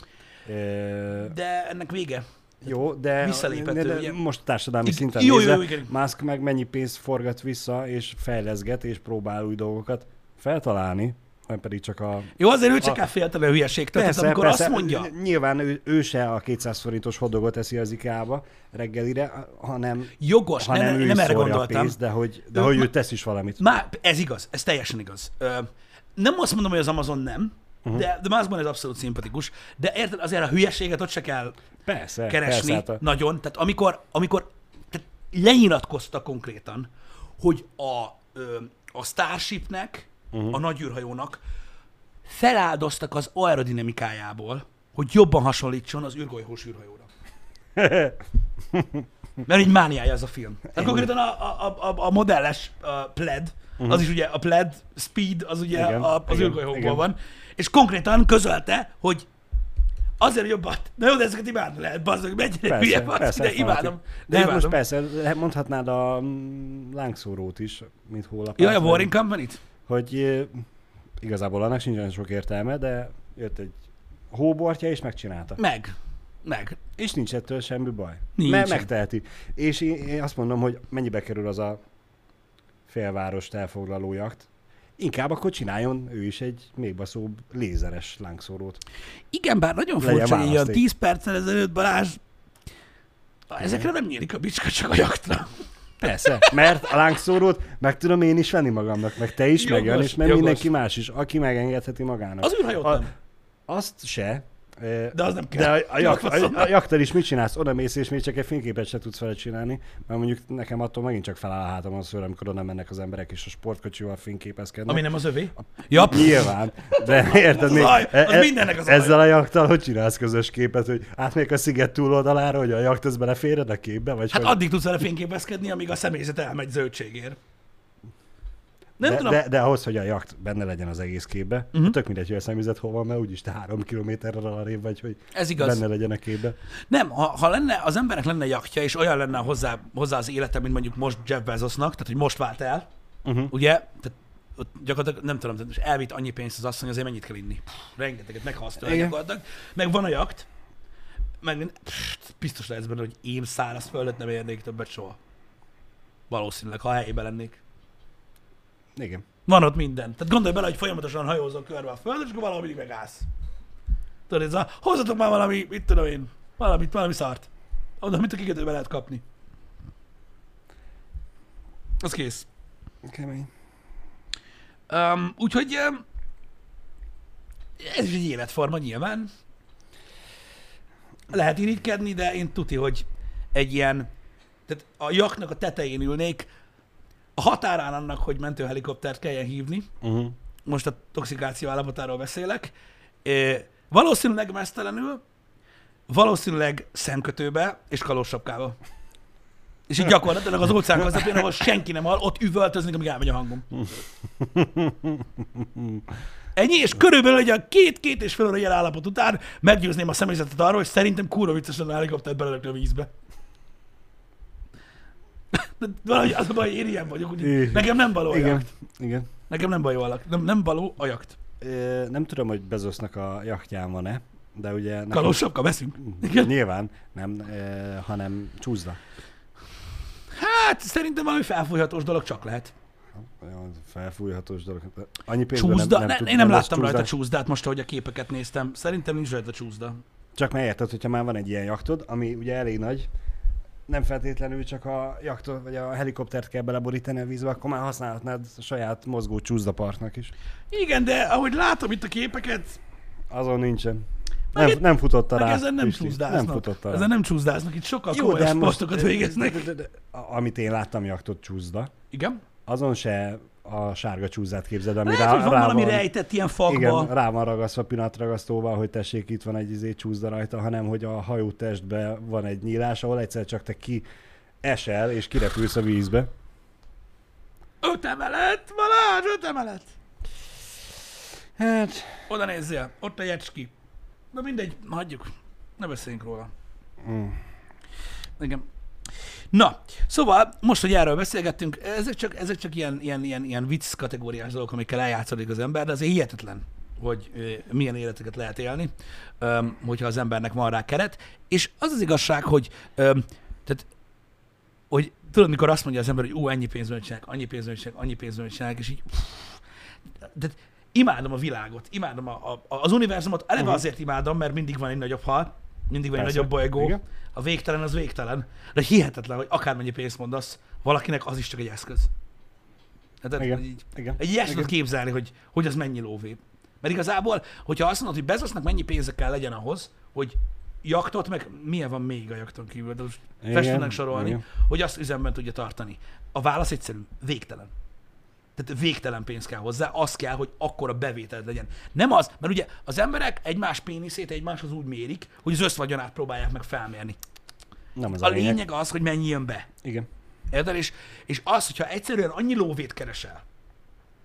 De ennek vége. Jó, de, Visszaléphető, de, ugye? most társadalmi szinten jó, jó, nézve, jó, igen. Musk meg mennyi pénzt forgat vissza, és fejleszget, és próbál új dolgokat feltalálni, nem pedig csak a... Jó, azért ő csak A- kell félteni a hülyeségtől, tehát amikor azt mondja, Nyilván ő, ő se a 200 forintos hodogot eszi az IKEA-ba reggelire, hanem, jogos, hanem nem, ő nem erre gondoltam. pénzt, de hogy, de Ő hogy ő tesz is valamit. Már ez igaz, ez teljesen igaz. Ö, nem azt mondom, hogy az Amazon nem, uh-huh. de, de Muskban ez abszolút szimpatikus. De érted, azért a hülyeséget ott se kell Persze, keresni persze, hát nagyon. Tehát amikor, amikor tehát lenyilatkozta konkrétan, hogy a, ö, a Starshipnek, uh-huh. a nagy űrhajónak feláldoztak az aerodinamikájából, hogy jobban hasonlítson az űrgolyós űrhajóra. [laughs] Mert így mániája ez a film. Tehát konkrétan a, a, a, a modelles a pled, uh-huh. az is ugye a pled speed, az ugye Igen, a, az igen. van. És konkrétan közölte, hogy azért jobban, na jó, de ezeket imádni lehet, bazdok, mennyire persze, hülye vagy, persze, de imádom. De, De hát most imádom. persze, mondhatnád a mm, lángszórót is, mint hólapát. Jaj, a vagy- Warring Company-t? Hogy igazából annak sincs olyan sok értelme, de jött egy hóbortja, és megcsinálta. Meg. Meg. És nincs ettől semmi baj. Nincsen. Mert megteheti. És én, én azt mondom, hogy mennyibe kerül az a félvárost elfoglaló jakt. Inkább akkor csináljon ő is egy még baszóbb lézeres lángszórót. Igen, bár nagyon Legyen furcsa, hogy ilyen választék. 10 perccel ezelőtt Balázs, ezekre nem nyílik a bicska, csak a jaktra. Persze, mert a lángszórót meg tudom én is venni magamnak, meg te is, meg Jogos, Jan is, meg jogos. mindenki más is, aki megengedheti magának. Az űrhajót A- nem. Azt se. De az nem kell. De a, a, jak, a, a jakter is mit csinálsz? Oda mész, és még csak egy fényképet se tudsz vele csinálni, mert mondjuk nekem attól megint csak feláll a hátam az szőr, amikor oda mennek az emberek, és a sportkocsival fényképezkednek. Ami nem az övé? Ja, pff, Nyilván, de érted még, zaj, az mindennek az ezzel a jaktal hogy csinálsz közös képet, hogy átmegyek a sziget túloldalára, hogy a jakt az beleféred a képbe, vagy hát hogy... addig tudsz vele fényképezkedni, amíg a személyzet elmegy zöldségért. Nem de, tudom. de, de, ahhoz, hogy a jakt benne legyen az egész képbe, uh-huh. tök mindegy, hogy a személyzet hol van, mert úgyis te három kilométerre arrébb vagy, hogy Ez igaz. benne legyen a képbe. Nem, ha, ha lenne, az embernek lenne jachtja, és olyan lenne hozzá, hozzá az élete, mint mondjuk most Jeff Bezosnak, tehát hogy most vált el, Uh-huh. ugye? Tehát ott gyakorlatilag nem tudom, tehát elvitt annyi pénzt az asszony, azért mennyit kell inni? Pff, rengeteget meghasztja Igen. gyakorlatilag. Meg van a jakt, meg pff, biztos lesz benne, hogy én száraz földet nem érnék többet soha. Valószínűleg, ha helyében lennék. Igen. Van ott minden. Tehát gondolj bele, hogy folyamatosan hajózol körbe a földön, és akkor valahol mindig megállsz. Tudod, ez a, hozzatok már valami, mit tudom én, valamit, valami szart. Onnan, mint a kikötőbe lehet kapni. Az kész. Kemény. Um, úgyhogy um, ez is egy életforma nyilván. Lehet irigykedni, de én tuti, hogy egy ilyen, tehát a jaknak a tetején ülnék, a határán annak, hogy mentőhelikoptert kelljen hívni, Uh-huh. most a toxikáció állapotáról beszélek, Ö, valószínűleg mesztelenül, valószínűleg szemkötőbe és kalósapkába. És így gyakorlatilag az óceán közepén, ahol senki nem hall, ott üvöltöznek, amíg elmegy a hangom. Ennyi, és körülbelül egy a két-két és fél óra ilyen állapot után meggyőzném a személyzetet arról, hogy szerintem kurva vicces lenne a helikoptert belelökni a vízbe. De valahogy az a baj, én ilyen vagyok, úgyhogy nekem nem való Igen, igen. Nekem nem való a jakt. Nem, nem való a jakt. Nem tudom, hogy Bezosznak a jachtján van-e, de ugye... nekem- Kalósapka, veszünk. Igen. Nyilván, nem, hanem csúszda. Hát szerintem valami felfújhatós dolog csak lehet. Felfújhatós dolog. Annyi pénzben Csúszda? nem, Ne, nem, tud- én nem láttam rajta csúszdát most, ahogy a képeket néztem. Szerintem nincs rajta csúszda. Csak mert érted, hogyha már van egy ilyen jachtod, ami ugye elég nagy, nem feltétlenül csak a jachtot, vagy a helikoptert kell beleborítani a vízbe, akkor már használhatnád a saját mozgó csúszdapartnak is. Igen, de ahogy látom itt a képeket, Azon nincsen. Nem, nem futotta meg rá. ezen nem Pisti. csúszdáznak. Nem futotta rá. Ezen nem csúszdáznak, itt sokkal Jó, komolyabb de sportokat végeznek. de, de, de, a- amit én láttam jachtot csúszda, Igen? azon se a sárga csúzdát képzeld, ami Lehet, rá, hogy van rá valami van, rejtett ilyen fakba. igen, rá van ragasztva pinatragasztóval, hogy tessék, itt van egy izé csúszda rajta, hanem hogy a hajó testben van egy nyílás, ahol egyszer csak te ki esel, és kirepülsz a vízbe. Öt emelet, Balázs, öt emelet. Hát, Oda nézzél, ott a jecski. Na mindegy, hagyjuk. Ne beszéljünk róla. mm. Igen. Na, szóval most, hogy erről beszélgettünk, ezek csak, ezek csak ilyen, ilyen, ilyen, ilyen vicc kategóriás dolgok, amikkel eljátszodik az ember, de azért hihetetlen, hogy milyen életeket lehet élni, hogyha az embernek van rá keret. És az az igazság, hogy, tehát, hogy tudod, mikor azt mondja az ember, hogy ú, ennyi csinálják, annyi csinálják, annyi csinálják, és így, de imádom a világot, imádom a, a, az univerzumot, eleve Mhm. azért imádom, mert mindig van egy nagyobb hal, mindig van egy nagyobb bolygó, Igen. a végtelen az végtelen, de hihetetlen, hogy akármennyi pénzt mondasz, valakinek az is csak egy eszköz. Tehát Igen. így, Igen. egy Igen. tudod képzelni, hogy, hogy az mennyi lóvé. Mert igazából, hogyha azt mondod, hogy Bezosznak mennyi pénze kell legyen ahhoz, hogy jaktot, meg milyen van még a jakton kívül, de most fel tudnánk sorolni, igen. hogy azt üzemben tudja tartani. A válasz egyszerű, végtelen. Tehát végtelen pénz kell hozzá, az kell, hogy akkora bevételed legyen. Nem az, mert ugye az emberek egymás péniszét egymáshoz úgy mérik, hogy az összvagyonát próbálják meg felmérni. Nem az A a lényeg. lényeg az, hogy mennyi jön be. Igen. Érted? És, és az, hogyha egyszerűen annyi lóvét keresel,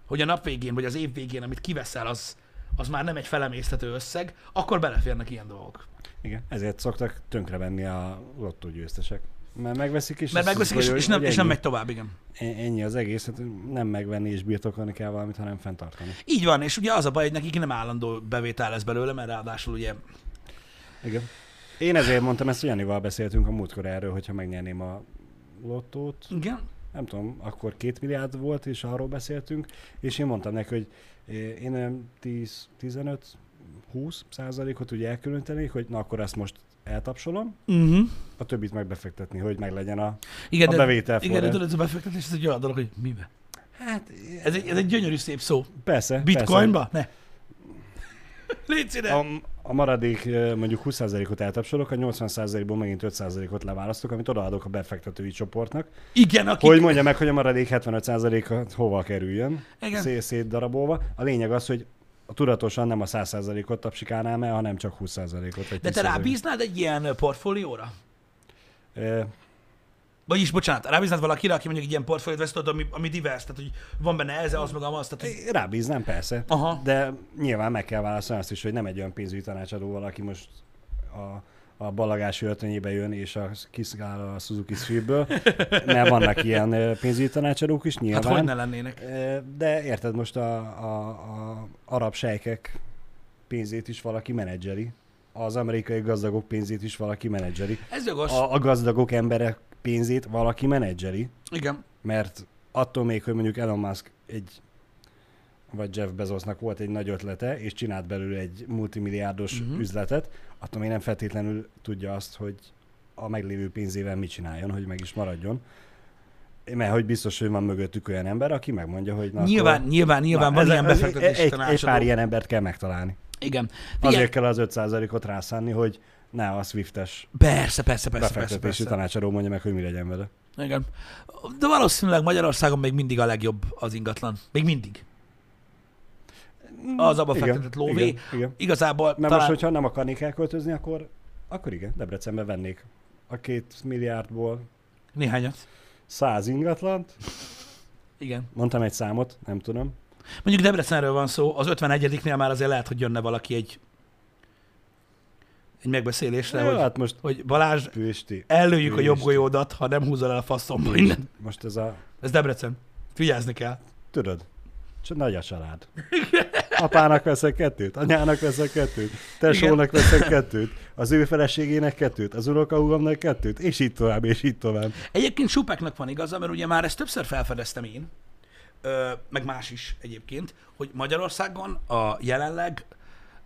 hogy a nap végén, vagy az év végén, amit kiveszel, az, az már nem egy felemésztető összeg, akkor beleférnek ilyen dolgok. Igen. Ezért szoktak tönkrevenni a lottógyőztesek. Mert megveszik és... Mert megveszik és, és, nem, és nem megy tovább, igen. E-, ennyi az egész, hát nem megvenni és birtokolni kell valamit, hanem fenntartani. Így van, és ugye az a baj, hogy nekik nem állandó bevétel lesz belőle, mert ráadásul ugye... Igen. Én ezért mondtam, ezt Janival beszéltünk a múltkor erről, hogyha megnyerném a lottót. Igen. Nem tudom, akkor két milliárd volt, és arról beszéltünk, és én mondtam neki, hogy eh, én 10-15 20%-ot úgy elkülönítenék, hogy na akkor ezt most eltapsolom, uh-huh. a többit megbefektetni, hogy meglegyen a, igen, a bevétel de, Igen, de tudod, a befektetés ez egy olyan dolog, hogy mibe? Hát, ez egy, ez egy gyönyörű szép szó. Persze. Bitcoinba? Persze. Ne. [laughs] Légy. A, a maradék mondjuk 20%-ot eltapsolok, a 80%-ból megint 5%-ot leválasztok, amit odaadok a befektetői csoportnak. Igen, akik... Hogy mondja meg, hogy a maradék 75%-a hova kerüljön, szét darabolva. A lényeg az, hogy a tudatosan nem a 100%-ot tapsikálnám el, hanem csak 20%-ot. Vagy De te 10%-ot. rábíznád egy ilyen portfólióra? Ö, Vagyis, bocsánat, rábíznád valakire, aki mondjuk egy ilyen portfóliót vesz, tudod, ami, ami divers, tehát hogy van benne ez, az, meg az, tehát hogy... Rábíznám, persze. Aha. De nyilván meg kell válaszolni azt is, hogy nem egy olyan pénzügyi tanácsadó aki most a, a ballagási öltönyébe jön, és a, kiszkál a Suzuki Swiftből, mert vannak ilyen pénzügyi tanácsadók is Hát nyilván. hogy ne lennének? De érted, most a, a, a arab sejkek pénzét is valaki menedzseri. Az amerikai gazdagok pénzét is valaki menedzseri. Ez jogos. A, a gazdagok emberek pénzét valaki menedzseri. Igen. Mert attól még, hogy mondjuk Elon Musk egy vagy Jeff Bezosnak volt egy nagy ötlete, és csinált belőle egy multimilliárdos uh-huh. üzletet, attól még nem feltétlenül tudja azt, hogy a meglévő pénzével mit csináljon, hogy meg is maradjon. Mert hogy biztos, hogy van mögöttük olyan ember, aki megmondja, hogy na nyilván, akkor, nyilván, nyilván van ez- ilyen befektetési egy, egy pár ilyen embert kell megtalálni. Igen. Figyelj, Azért kell az 5%-ot rászánni, hogy ne a Swiftes Persze, persze, persze, persze, befektetési persze. tanácsadó mondja meg, hogy mi legyen vele. Igen. De valószínűleg Magyarországon még mindig a legjobb az ingatlan. Még mindig. Az abba igen, fektetett lóvé. igen, igen. Igazából Mert talán... most, hogyha nem akarnék elköltözni, akkor, akkor igen, Debrecenbe vennék a két milliárdból Néhányat. száz ingatlant. Igen. Mondtam egy számot, nem tudom. Mondjuk Debrecenről van szó, az 51-nél már azért lehet, hogy jönne valaki egy egy megbeszélésre, Jó, hogy, hát most hogy Balázs, Püsti. ellőjük a jobb Püsti. golyódat, ha nem húzol el a faszomba innen. Most ez a, Ez Debrecen. Vigyázni kell. tudod, csak nagy a család. [laughs] Apának veszek kettőt, anyának veszek kettőt, tesónak veszek kettőt, az ő feleségének kettőt, az unokahúgomnak kettőt, és így tovább, és így tovább. Egyébként Supeknak van igaza, mert ugye már ezt többször felfedeztem én, meg más is egyébként, hogy Magyarországon a jelenleg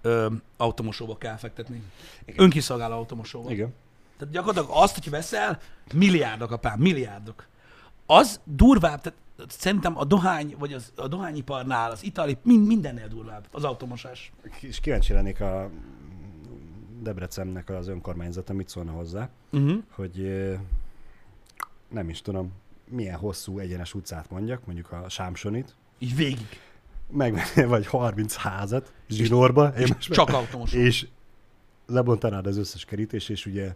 ö, automosóba kell fektetni. Igen. Önkiszolgáló automosóba. Igen. Tehát gyakorlatilag azt, hogy veszel, milliárdok, apám, milliárdok. Az durvább, tehát szerintem a dohány, vagy az, a dohányiparnál, az itali, mind, mindennél durvább az automosás. És kíváncsi lennék a Debrecennek az önkormányzata mit szólna hozzá, Uh-huh. hogy nem is tudom, milyen hosszú egyenes utcát mondjak, mondjuk a Sámsonit, Így végig. megvenni [laughs] vagy 30 házat zsinórba, én most Csak automosó. és lebontanád az összes kerítés, és ugye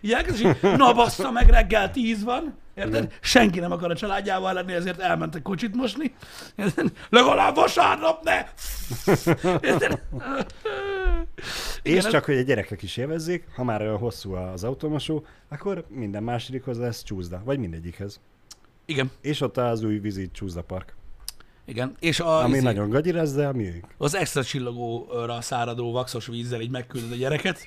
így elkezd, és így, na bassza meg, reggel tíz van, érted? Igen. Senki nem akar a családjával lenni, ezért elmentek kocsit mosni. Érted? Legalább vasárnap ne! Érted? Igen, és ez- csak, hogy a gyerekek is élvezzék, ha már olyan hosszú az automosó, akkor minden másodikhoz lesz csúszda, vagy mindegyikhez. Igen, És ott az új vízi csúszdapark, igen. És a, ami izé- nagyon gagyi lesz, de miénk. az extra csillogóra száradó vaxos vízzel így megküldöd a gyereket,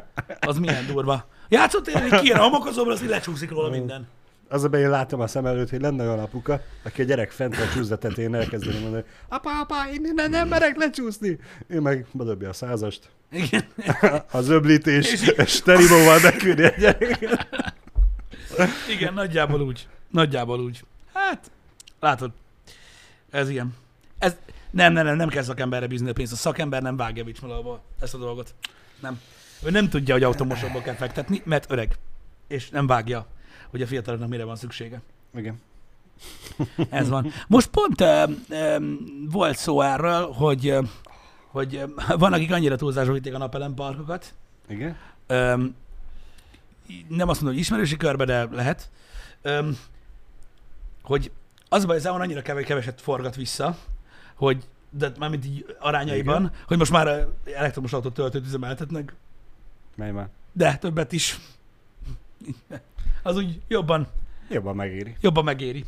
[laughs] az milyen durva. Játszott én, hogy kijön a homokozóból, az így lecsúszik róla minden. Az a én látom a szem előtt, hogy lenne olyan apuka, aki a gyerek fent a csúszdatetén elkezdeni mondani, apa, apa, én innen nem merek lecsúszni. Ő meg bedobja a százast, Igen. [laughs] az öblítés, és teribóval beküldi a gyereket. Igen, nagyjából úgy. Nagyjából úgy. Hát, látod, ez ilyen. Ez, nem, nem, nem, nem kell szakemberre bízni a pénzt. A szakember nem vágja Vicsmalóból ezt a dolgot. Nem. Ő nem tudja, hogy automosokba kell fektetni, mert öreg. És nem vágja, hogy a fiataloknak mire van szüksége. Igen. Ez van. Most pont ö, ö, volt szó erről, hogy, ö, hogy ö, van, akik annyira túlzásba vitték a napelem parkokat. Igen? Ö, nem azt mondom, hogy ismerősi körbe, de lehet. Ö, hogy az baj, hogy annyira kev- keveset forgat vissza, hogy de mármint így arányaiban, Igen. hogy most már elektromos autót töltőt üzemeltetnek, Mely már? de többet is. Az úgy jobban, Jobban megéri. jobban megéri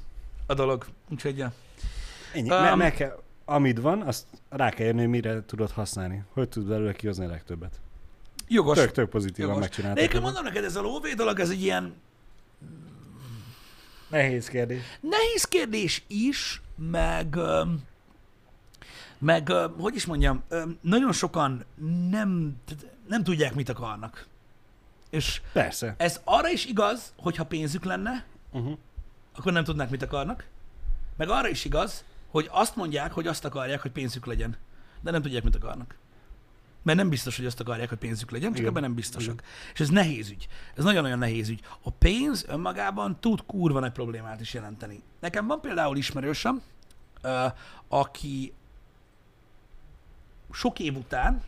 a dolog. Úgyhogy, ja. Ennyi. Um, meg kell, amit van, azt rá kell érni, mire tudod használni. Hogy tudod belőle kihozni a legtöbbet. jogos. Tök, tök pozitívan Jogos. De megcsináltak. egyébként mondom neked, ez a lóvé dolog, ez egy ilyen Nehéz kérdés. nehéz kérdés is, meg, meg hogy is mondjam, nagyon sokan nem, tehát nem tudják, mit akarnak. És Persze. ez arra is igaz, hogy ha pénzük lenne, Uh-huh. akkor nem tudnák, mit akarnak. Meg arra is igaz, hogy azt mondják, hogy azt akarják, hogy pénzük legyen. De nem tudják, mit akarnak. Mert nem biztos, hogy azt akarják, hogy pénzük legyen, csak Igen. ebben nem biztosak. És ez nehéz ügy. Ez nagyon-nagyon nehéz ügy. A pénz önmagában tud kurva nagy problémát is jelenteni. Nekem van például ismerősöm, aki sok év után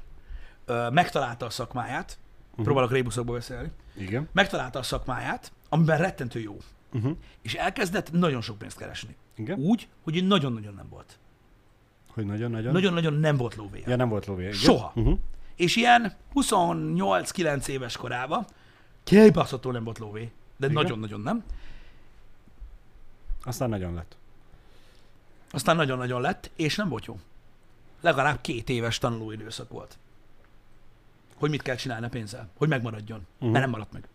ö, megtalálta a szakmáját, uh-huh. próbálok rébuszokba beszélni, Igen. megtalálta a szakmáját, amiben rettentő jó Uh-huh. és elkezdett nagyon sok pénzt keresni. Igen. Úgy, hogy nagyon-nagyon nem volt. Hogy nagyon-nagyon? Nagyon-nagyon nem volt lóvéja. Ja, nem volt lóvé. Igen? Soha. Uh-huh. És ilyen 28-9 éves korában kibaszottul nem volt lóvé. De Igen? nagyon-nagyon nem. Aztán nagyon lett. Aztán nagyon-nagyon lett, és nem volt jó. Legalább két éves tanulóidőszak volt. Hogy mit kell csinálni a pénzzel. Hogy megmaradjon. Uh-huh. Mhm. Mert nem maradt meg.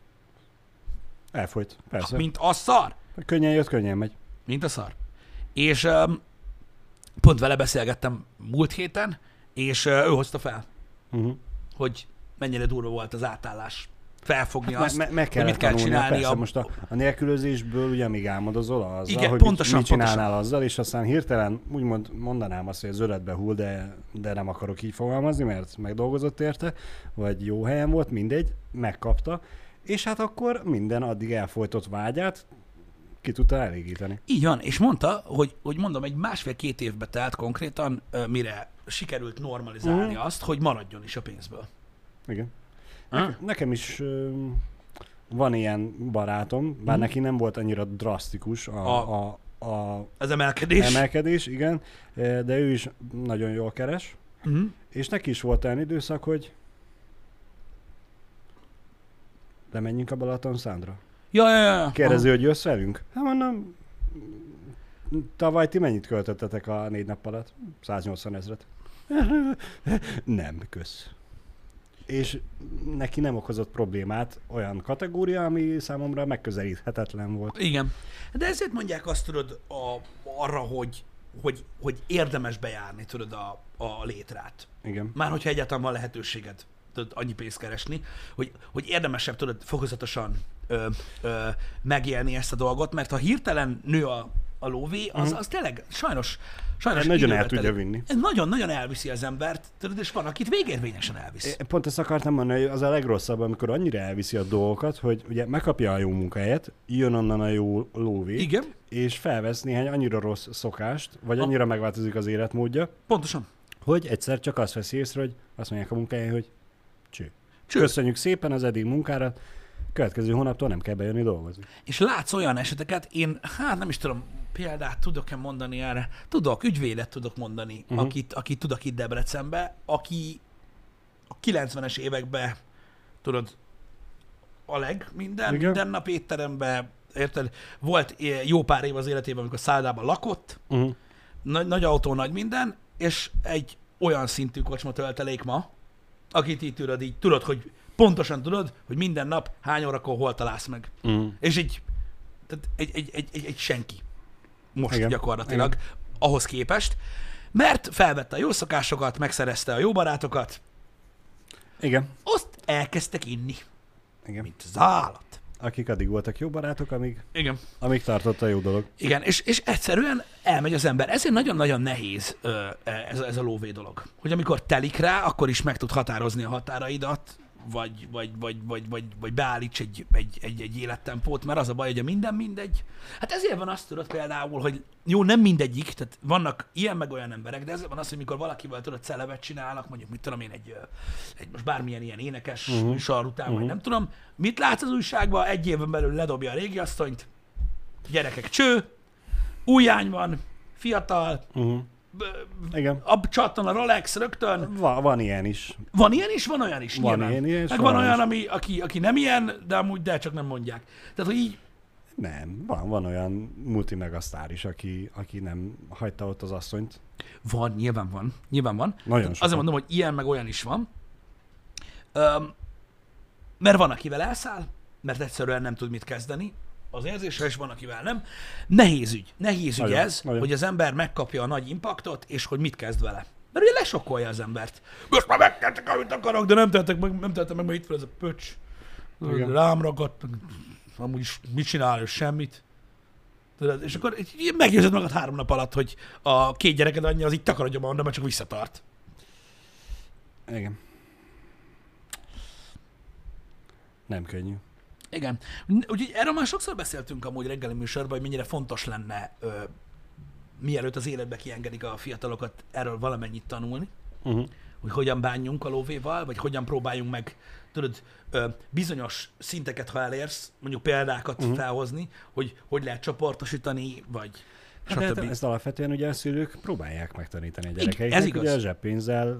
Elfolyt. Persze. Mint a szar. Könnyen jött, könnyen megy. Mint a szar. És um, pont vele beszélgettem múlt héten, és uh, ő hozta fel, Uh-huh. hogy mennyire durva volt az átállás felfogni Me- azt, me- meg hogy mit kell csinálni. persze, A... most a, a nélkülözésből ugye még álmodozol azzal, Igen, hogy pontosan, mit, csinálnál pontosan. azzal, és aztán hirtelen úgymond mondanám azt, hogy az öletbe hull, de, de nem akarok így fogalmazni, mert megdolgozott érte, vagy jó helyen volt, mindegy, megkapta, és hát akkor minden addig elfolytott vágyát ki tudta elégíteni. Így van, és mondta, hogy, hogy mondom, egy másfél-két évbe telt konkrétan, mire sikerült normalizálni Mhm. azt, hogy maradjon is a pénzből. Igen. Nekem is ö, van ilyen barátom, bár Mhm. neki nem volt annyira drasztikus a, A- a, a Ez emelkedés. emelkedés, igen, de ő is nagyon jól keres, Mhm. és neki is volt olyan időszak, hogy lemenjünk a Balaton Szándra. Ja, ja, ja. Kérdezi, hogy jössz velünk? Hát mondom, tavaly ti mennyit költöttetek a négy nap alatt? 180 ezret. [laughs] Nem, kösz. És neki nem okozott problémát olyan kategória, ami számomra megközelíthetetlen volt. Igen. De ezért mondják azt, tudod, a, arra, hogy, hogy, hogy érdemes bejárni, tudod, a, a létrát. Igen. Már hogyha egyáltalán van lehetőséged tudod, annyi pénzt keresni, hogy, hogy érdemesebb tudod fokozatosan ö, ö, megélni ezt a dolgot, mert ha hirtelen nő a, a lóvé, az, Mhm. az tényleg sajnos, sajnos Nagyon el tudja telik. vinni. Nagyon-nagyon elviszi az embert, tudod, és van, akit végérvényesen elvisz. É, Pont ezt akartam mondani, hogy az a legrosszabb, amikor annyira elviszi a dolgokat, hogy ugye megkapja a jó munkahelyet, jön onnan a jó lóvé, Igen, és felvesz néhány annyira rossz szokást, vagy annyira megváltozik az életmódja, pontosan. hogy egyszer csak azt veszi észre, hogy azt mondják a munkáján, hogy cső. Cső. Köszönjük szépen az eddig munkára, következő hónaptól nem kell bejönni dolgozni. És látsz olyan eseteket, én hát nem is tudom, példát tudok-e mondani erre? Tudok, ügyvédet tudok mondani, uh-huh. akit, akit tudok itt Debrecenbe, aki a 90-es években, tudod, a leg minden, Igen. minden nap étteremben, érted? Volt jó pár év az életében, amikor szállodában lakott, Uh-huh. nagy, nagy autó, nagy minden, és egy olyan szintű kocsma töltelék ma, akit így tudod, így tudod, hogy pontosan tudod, hogy minden nap hány órakor hol találsz meg. Uh-huh. És egy, tehát egy, egy, egy, egy, egy senki. Most Igen. Gyakorlatilag Igen. ahhoz képest, mert felvette a jó szokásokat, megszerezte a jó barátokat, Igen. azt elkezdtek inni, Igen. mint az állat. Akik addig voltak jó barátok, amíg, Igen. amíg tartott a jó dolog. Igen, és, és egyszerűen elmegy az ember. Ezért nagyon-nagyon nehéz ö, ez, ez a lóvé dolog. Hogy amikor telik rá, akkor is meg tud határozni a határaidat, vagy, vagy, vagy, vagy, vagy, vagy beállíts egy, egy, egy, egy élettempót, mert az a baj, hogy a minden mindegy. Hát ezért van azt tudod például, hogy jó, nem mindegyik, tehát vannak ilyen meg olyan emberek, de ezért van az, hogy mikor valakivel tudod celevet csinálnak, mondjuk mit tudom én, egy, egy most bármilyen ilyen énekes uh-huh. műsor után, uh-huh. vagy nem tudom, mit látsz az újságban, egy éven belül ledobja a régi asszonyt, gyerekek cső, újjány van, fiatal, Uh-huh. Igen. ab csattan a Rolex rögtön. Va, van ilyen is. Van ilyen is, van olyan is. Van nyilván. ilyen is, Meg van van olyan is. ami, aki, aki nem ilyen, de amúgy de csak nem mondják. Tehát, hogy így, Nem, van, van olyan multimegasztár is, aki, aki nem hagyta ott az asszonyt. van, nyilván van. Nyilván van. Nagyon Tehát. Azért mondom, hogy ilyen meg olyan is van. Öm, mert van, akivel elszáll, mert egyszerűen nem tud mit kezdeni, az érzésre, és van, akivel nem. Nehéz ügy. Nehéz ügy Nagyon, ez, nagyon. hogy az ember megkapja a nagy impaktot, és hogy mit kezd vele. Mert ugye lesokkolja az embert. Most már megtettek, amit akarok, de nem tettek meg, nem tettek meg, mert itt van ez a pöcs. Igen. Rám ragadt, amúgy is mit csinál, ő semmit. Tudod, és akkor meggyőzed magad három nap alatt, hogy a két gyereked anyja az így takarodja magadra, mert csak visszatart. Igen. Nem könnyű. Igen. Úgyhogy erről már sokszor beszéltünk amúgy reggeli műsorban, hogy mennyire fontos lenne, ö, mielőtt az életbe kiengedik a fiatalokat, erről valamennyit tanulni, Uh-huh. hogy hogyan bánjunk a lóvéval, vagy hogyan próbáljunk meg, tudod, ö, bizonyos szinteket, ha elérsz, mondjuk példákat uh-huh. felhozni, hogy hogy lehet csoportosítani, vagy Hát de hát ezt alapvetően ugye a szülők próbálják megtanítani a ez gyerekeiknek. igaz. Ugye a zseppénzzel,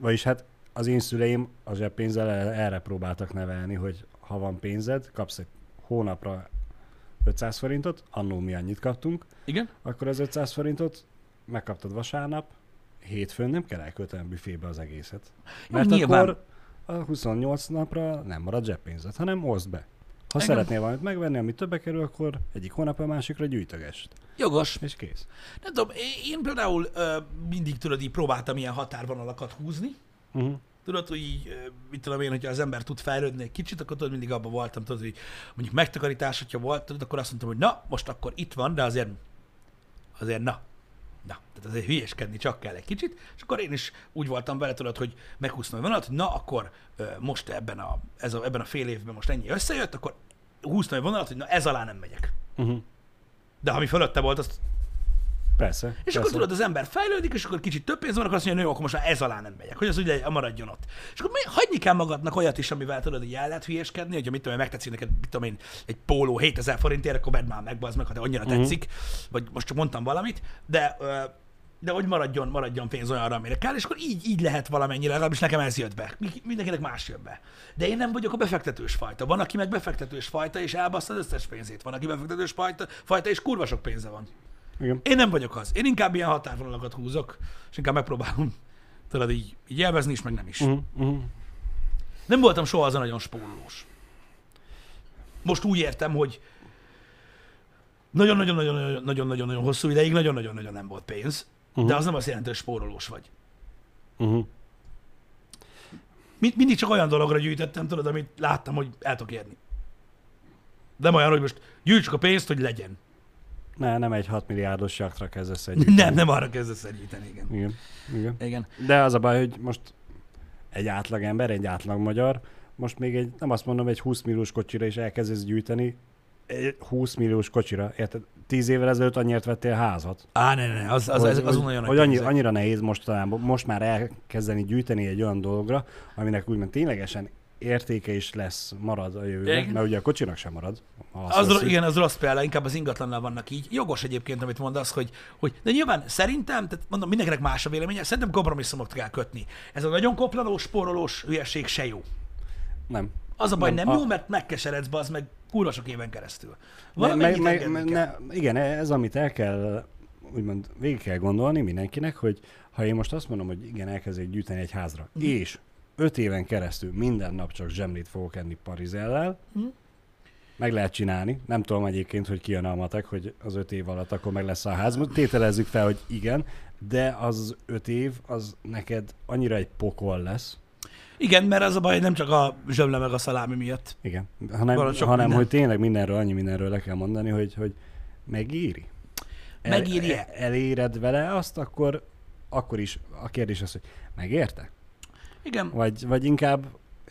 vagyis hát az én szüleim a zseppénzzel el- erre próbáltak nevelni, hogy ha van pénzed, kapsz egy hónapra 500 forintot, annó mi annyit kaptunk, Igen? akkor az 500 forintot megkaptad vasárnap, hétfőn nem kell elkölteni büfébe az egészet. Jó, Mert nyilván. akkor a 28 napra nem marad zseppénzed, hanem oszd be. Ha Igen. szeretnél valamit megvenni, ami többe kerül, akkor egyik hónap a másikra gyűjtögest. Jogos. És kész. Nem tudom, én- én például ö, mindig tudod, így próbáltam ilyen határvonalakat húzni, Uh-huh. Tudod, hogy így, mit tudom én, hogyha az ember tud fejlődni egy kicsit, akkor tudod, mindig abban voltam, tudod, hogy mondjuk megtakarítás, hogyha volt, tudod, akkor azt mondtam, hogy na, most akkor itt van, de azért, azért na, na, tehát azért hülyeskedni csak kell egy kicsit, és akkor én is úgy voltam vele, tudod, hogy meghúztam a vonalat, hogy na, akkor most ebben a, ez a, ebben a fél évben most ennyi összejött, akkor húztam egy vonalat, hogy na, ez alá nem megyek. Uh-huh. De ami fölötte volt, azt Persze. és persze. akkor tudod, az ember fejlődik, és akkor kicsit több pénz van, akkor azt mondja, hogy akkor most már ez alá nem megyek, hogy az ugye maradjon ott. És akkor hagyni kell magadnak olyat is, amivel tudod, hogy el lehet hülyeskedni, hogy mit tudom, én, megtetszik neked, mit tudom én, egy póló 7000 forintért, akkor vedd már meg, az meg, ha te annyira Mhm. tetszik, vagy most csak mondtam valamit, de de hogy maradjon, maradjon pénz olyanra, amire kell, és akkor így, így lehet valamennyire, legalábbis nekem ez jött be. Mi- Mindenkinek más jön be. De én nem vagyok a befektetős fajta. Van, aki meg befektetős fajta, és elbassza az összes pénzét. Van, aki befektetős fajta, fajta és kurva sok pénze van. Igen. Én nem vagyok az. Én inkább ilyen határvonalakat húzok, és inkább megpróbálom tudod így, így élvezni is, meg nem is. Uh-huh. Uh-huh. Nem voltam soha az a nagyon spórolós. Most úgy értem, hogy nagyon-nagyon-nagyon-nagyon hosszú ideig nagyon-nagyon-nagyon nem volt pénz, uh-huh. de az nem azt jelenti, hogy spórolós vagy. Uh-huh. Mind, mindig csak olyan dologra gyűjtöttem, tudod, amit láttam, hogy el tudok érni. Nem olyan, hogy most gyűjtsük a pénzt, hogy legyen. Ne, nem egy 6 milliárdos jaktra kezdesz egy. Nem, nem arra kezdesz el gyűjteni, igen. Igen. Igen. Igen. De az a baj, hogy most egy átlag ember, egy átlag magyar, most még egy, nem azt mondom, egy 20 milliós kocsira is elkezdesz gyűjteni, egy 20 milliós kocsira, érted? 10 évvel ezelőtt annyiért vettél házat. Á, ne, ne, az, az, hogy, ezek az hogy, nagyon hogy annyi, annyira nehéz mostanában, most már elkezdeni gyűjteni egy olyan dologra, aminek úgymond ténylegesen értéke is lesz, marad a jövőben, Igen. mert ugye a kocsinak sem marad. Az, igen, az rossz példa, inkább az ingatlannal vannak így. Jogos egyébként, amit mondasz, hogy, hogy de nyilván szerintem, tehát mondom, mindenkinek más a véleménye, szerintem kompromisszumot kell kötni. Ez a nagyon koplalós, spórolós hülyeség se jó. Nem. Az a baj, Nem, nem, a- jó, mert megkeseredsz az meg kurva sok éven keresztül. Ne, Valamennyit meg, meg, ne, igen, ez amit el kell, úgymond végig kell gondolni mindenkinek, hogy ha én most azt mondom, hogy igen, elkezdek gyűjteni egy házra, Mhm. és öt éven keresztül minden nap csak zsemlét fogok enni parizellel, Mhm. meg lehet csinálni. Nem tudom egyébként, hogy kijön a matek, hogy az öt év alatt akkor meg lesz a ház. Tételezzük fel, hogy igen, de az öt év, az neked annyira egy pokol lesz, Igen, mert az a baj, nem csak a zsömle meg a szalámi miatt. igen, hanem, hanem minden. hogy tényleg mindenről, annyi mindenről le kell mondani, hogy, hogy megéri. Megéri-e? El, eléred vele azt, akkor, akkor is a kérdés az, hogy megérte? Igen. Vagy, vagy inkább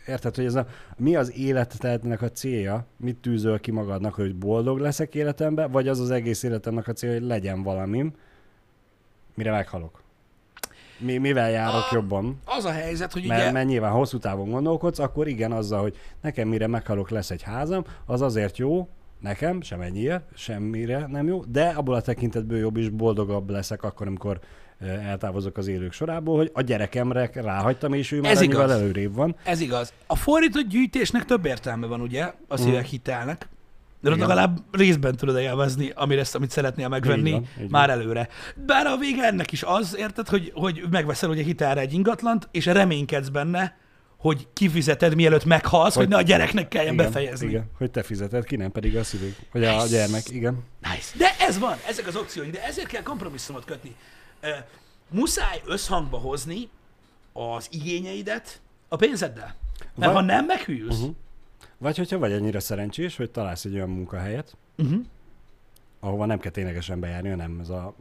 érted, hogy ez a, mi az életednek a célja, mit tűzöl ki magadnak, hogy boldog leszek életemben, vagy az az egész életemnek a célja, hogy legyen valamim, mire meghalok. Mi, mivel járok Ah, jobban? Az a helyzet, hogy Mert, ugye... mert nyilván hosszú távon gondolkodsz, akkor igen, azzal, hogy nekem mire meghalok lesz egy házam, az azért jó, nekem, sem ennyire, semmire nem jó, de abból a tekintetből jobb is, boldogabb leszek akkor, amikor eltávozok az élők sorából, hogy a gyerekemre ráhagytam, és ő már Ez igaz. előrébb van. Ez igaz. A fordított gyűjtésnek több értelme van, ugye? A szívek hitelnek. De ott legalább részben tudod élvezni, amire ezt, amit szeretnél megvenni Így van, így már előre. Bár a vége ennek is az, érted, hogy, hogy megveszel ugye hitelre egy ingatlant, és reménykedsz benne, hogy kifizeted, mielőtt meghalsz, hogy, Hogy- hogy ne a gyereknek kelljen igen, befejezni. Igen, hogy te fizeted ki, nem pedig a szülők. A Nice. gyermek, igen. Nice. De ez van, ezek az opciók, de ezért kell kompromisszumot kötni. Muszáj összhangba hozni az igényeidet a pénzeddel. Mert Va- ha nem, meghűlsz. Uh-huh. Vagy hogyha vagy annyira szerencsés, hogy találsz egy olyan munkahelyet, Uh-huh. ahova nem kell ténylegesen bejárni, hanem ez a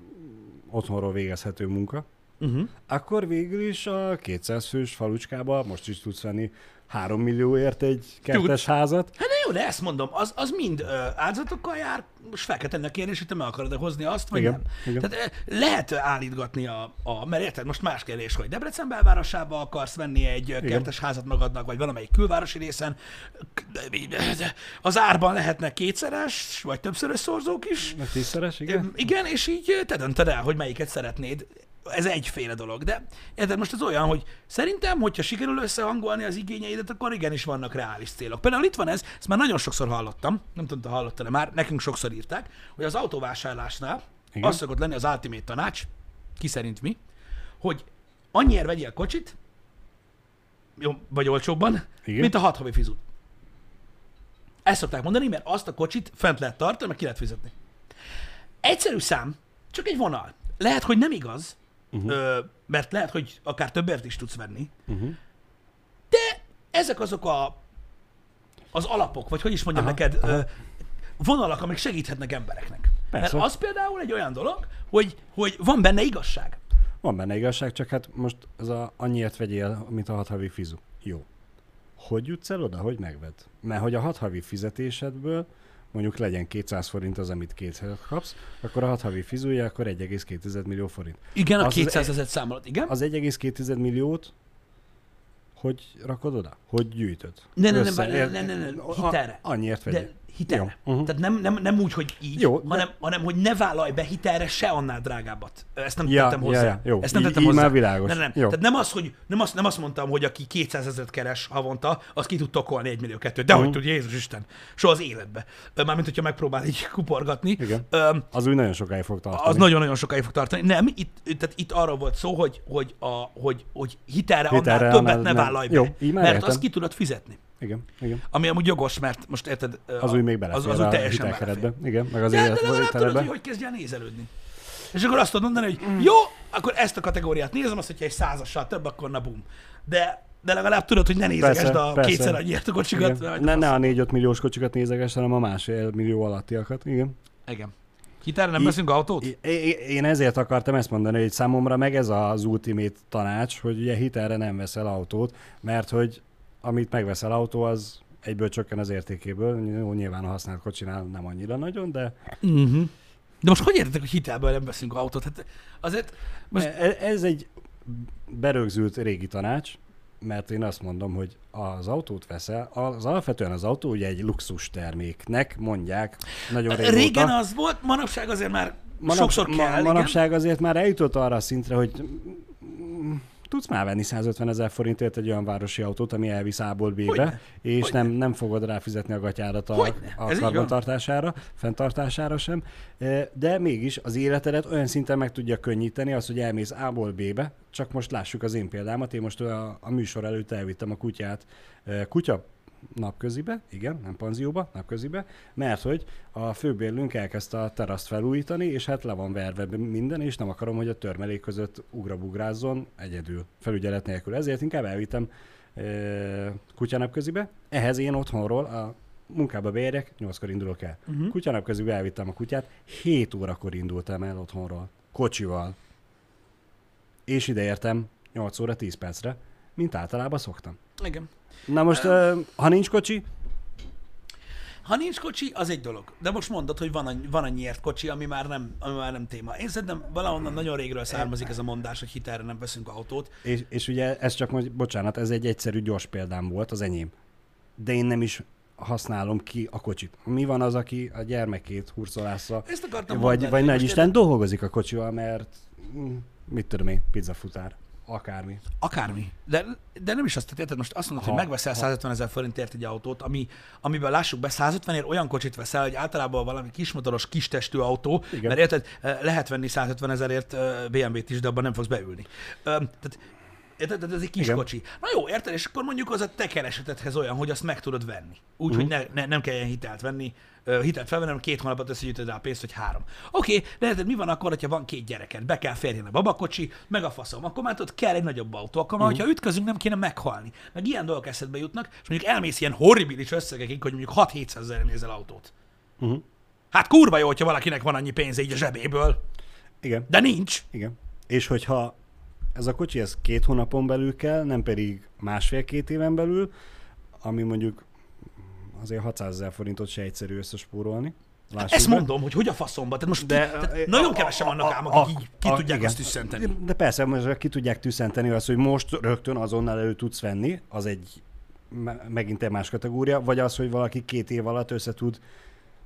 otthonról végezhető munka, Uh-huh. akkor végül is a 200 fős falucskába most is tudsz venni 3 millióért egy kertes házat. Hát de jó, de ezt mondom, az, az mind ö, áldozatokkal jár, most fel kell tenni a kérdést, hogy te meg akarod-e hozni azt, vagy Igen, nem. igen. Tehát ö, lehet állítgatni a, a, mert érted, most más kérdés, hogy Debrecen belvárosába akarsz venni egy ö, kertes házat magadnak, vagy valamelyik külvárosi részen, az árban lehetnek kétszeres, vagy többszörös szorzók is, Meg tízszeres, igen? igen? Igen, és így te döntöd el, hogy melyiket szeretnéd. Ez egyféle dolog, de érted, most ez olyan, hogy szerintem, hogyha sikerül összehangolni az igényeidet, akkor igenis vannak reális célok. Például itt van ez, ezt már nagyon sokszor hallottam, nem tudom, te hallottad már, nekünk sokszor írták, hogy az autóvásárlásnál Igen. az szokott lenni az ultimate tanács, ki szerint mi, hogy annyiért vegyél kocsit, jó, vagy olcsóbban, Igen. mint a hat havi fizut. Ezt szokták mondani, mert azt a kocsit fent lehet tartani, meg ki lehet fizetni. Egyszerű szám, csak egy vonal. Lehet, hogy nem igaz, uh-huh. ö, mert lehet, hogy akár többért is tudsz venni, Uh-huh. ezek azok a, az alapok, vagy hogy is mondjam Aha, neked, aha. ö, vonalak, amik segíthetnek embereknek. Persze. Mert az például egy olyan dolog, hogy, hogy van benne igazság. Van benne igazság, csak hát most ez a annyiért vegyél, mint a hat havi fizu. Jó. Hogy jutsz el oda, hogy megved? Mert hogy a hat havi fizetésedből mondjuk legyen 200 forint az, amit kétszer kapsz, akkor a hat havi fizúja, akkor 1,2 millió forint. Igen, a Az- 200 ezer számolat, igen. Az 1,2 milliót hogy rakod oda? Hogy gyűjtöd? Ne, ne, ne, Össze- ne, ne, ne, ne, A- hitelre. Annyiért vegyél. De hitelre. Jó. Uh-huh. Tehát nem, nem, nem úgy, hogy így, Jó, de- hanem, hanem, hogy ne vállalj be hitelre se annál drágábbat. Ezt nem Ja, tettem ja, hozzá. ja, jó. Ezt nem tettem így hozzá. már világos. Nem, nem. Jó. Tehát nem az, hogy nem azt, nem azt mondtam, hogy aki 200 ezeret keres havonta, az ki tud tokolni 1 millió kettőt. De hogy Mhm. tudja, Jézus Isten. Soha az életbe. Mármint, hogyha megpróbál így kuporgatni. Igen. Öm, Az úgy nagyon sokáig fog tartani. az nagyon-nagyon sokáig fog tartani. Nem, itt, tehát itt arról volt szó, hogy, hogy, a, hogy, hogy hitelre, Hitelre annál többet annál ne vállalj be. Jó, mert azt ki tudod fizetni. Igen, igen. Ami amúgy jogos, mert most érted, Az a- úgy még belefér az, az úgy a teljesen hitelkeretbe. belefér. Igen, meg az De, de legalább tudod, hogy hogy kezdj el nézelődni. És akkor azt tudod mondani, hogy jó, akkor ezt a kategóriát nézem, azt, hogyha egy százassal több, akkor na bum. De, de legalább tudod, hogy ne nézegesd Persze, a persze. kétszer annyiért a kocsikat. Ne, ne a 4-5 milliós kocsikat nézeges, hanem a másfél millió alattiakat. Igen. Igen. Hitelre nem veszünk autót? I- én ezért akartam ezt mondani, hogy számomra meg ez az ultimate tanács, hogy ugye hitelre nem veszel autót, mert hogy amit megveszel autó, az egyből csökken az értékéből. Jó, nyilván a használt kocsinál nem annyira nagyon, de Uh-huh. De most hogy értetek, hogy hitelből nem veszünk autót? Hát azért most... most... E, ez egy berögzült régi tanács, mert én azt mondom, hogy az autót veszel, az alapvetően az autó ugye egy luxus terméknek mondják nagyon régóta. Régen az volt, manapság azért már Manap, sokszor ma- kell, manapság azért már eljutott arra a szintre, hogy tudsz már venni 150 ezer forintért egy olyan városi autót, ami elvisz A-ból B-be, és Hogyne. nem, nem fogod ráfizetni a gatyárat a, Hogyne. a karbantartására, fenntartására sem. E, De mégis az életedet olyan szinten meg tudja könnyíteni az, hogy elmész A-ból B-be, csak most lássuk az én példámat, én most a, a műsor előtt elvittem a kutyát e, kutya napközibe, igen, nem panzióba, napközibe, mert hogy a főbérlőnk elkezdte a teraszt felújítani, és hát le van verve minden, és nem akarom, hogy a törmelék között ugrabugrázzon egyedül, felügyelet nélkül. Ezért inkább elvittem e, kutyanapközibe. Ehhez én otthonról a munkába beérek, 8-kor indulok el. Mhm. Uh-huh. Kutyanapközibe elvittem a kutyát, 7 órakor indultam el otthonról, kocsival. És ide értem 8 óra 10 percre, mint általában szoktam. Igen. Na most, uh, ha nincs kocsi, Ha nincs kocsi, az egy dolog. De most mondod, hogy van, annyi, van annyiért kocsi, ami már, nem, ami már nem téma. Én szerintem valahonnan nagyon régről származik ez a mondás, hogy hitelre nem veszünk autót. és, és ugye ez csak, most, bocsánat, ez egy egyszerű, gyors példám volt, az enyém. De én nem is használom ki a kocsit. Mi van az, aki a gyermekét hurcolásza, Ezt akartam vagy, mondani. vagy nagy Isten érted- dolgozik a kocsival, mert mm, mit tudom én, pizzafutár, akármi. Akármi. De, de nem is azt, tehát érted, most azt mondod, Ha- hogy megveszel ha- 150 ezer forintért egy autót, ami, amiben lássuk be, 150 ér olyan kocsit veszel, hogy általában valami kismotoros, kistestű autó, Igen. mert érted, eh, lehet venni 150 ezerért eh, BMW-t is, de abban nem fogsz beülni. Tehát Érted? Ez egy kis Igen. kocsi. Na jó, érted? És akkor mondjuk az a te keresetedhez olyan, hogy azt meg tudod venni. Úgy, hogy ne, ne, nem kelljen hitelt venni, ö, hitelt felvenni, hanem két hónapot összegyűjtöd rá a pénzt, hogy három. Oké, okay, de érted, mi van akkor, hogyha van két gyereked? Be kell férjen a babakocsi, meg a faszom. Akkor már tudod, kell egy nagyobb autó. Akkor már, hogyha ütközünk, nem kéne meghalni. Meg ilyen dolgok eszedbe jutnak, és mondjuk elmész ilyen horribilis összegekig, hogy mondjuk 6-700 ezer nézel autót. Uh-huh. Hát kurva jó, hogyha valakinek van annyi pénze így a zsebéből, Igen. de nincs. Igen. És hogyha ez a kocsi ez két hónapon belül kell, nem pedig másfél-két éven belül, ami mondjuk azért 600 ezer forintot se egyszerű összespórolni. Lássuk Ezt be. mondom, hogy hogy a faszomba. Tehát most De, ki, tehát a- nagyon a- kevesen a- vannak a- ám, a- akik így ki a- tudják igen. azt tüsszenteni. De persze, most ki tudják tüsszenteni azt, hogy most rögtön azonnal elő tudsz venni, az egy me- megint egy más kategória, vagy az, hogy valaki két év alatt össze tud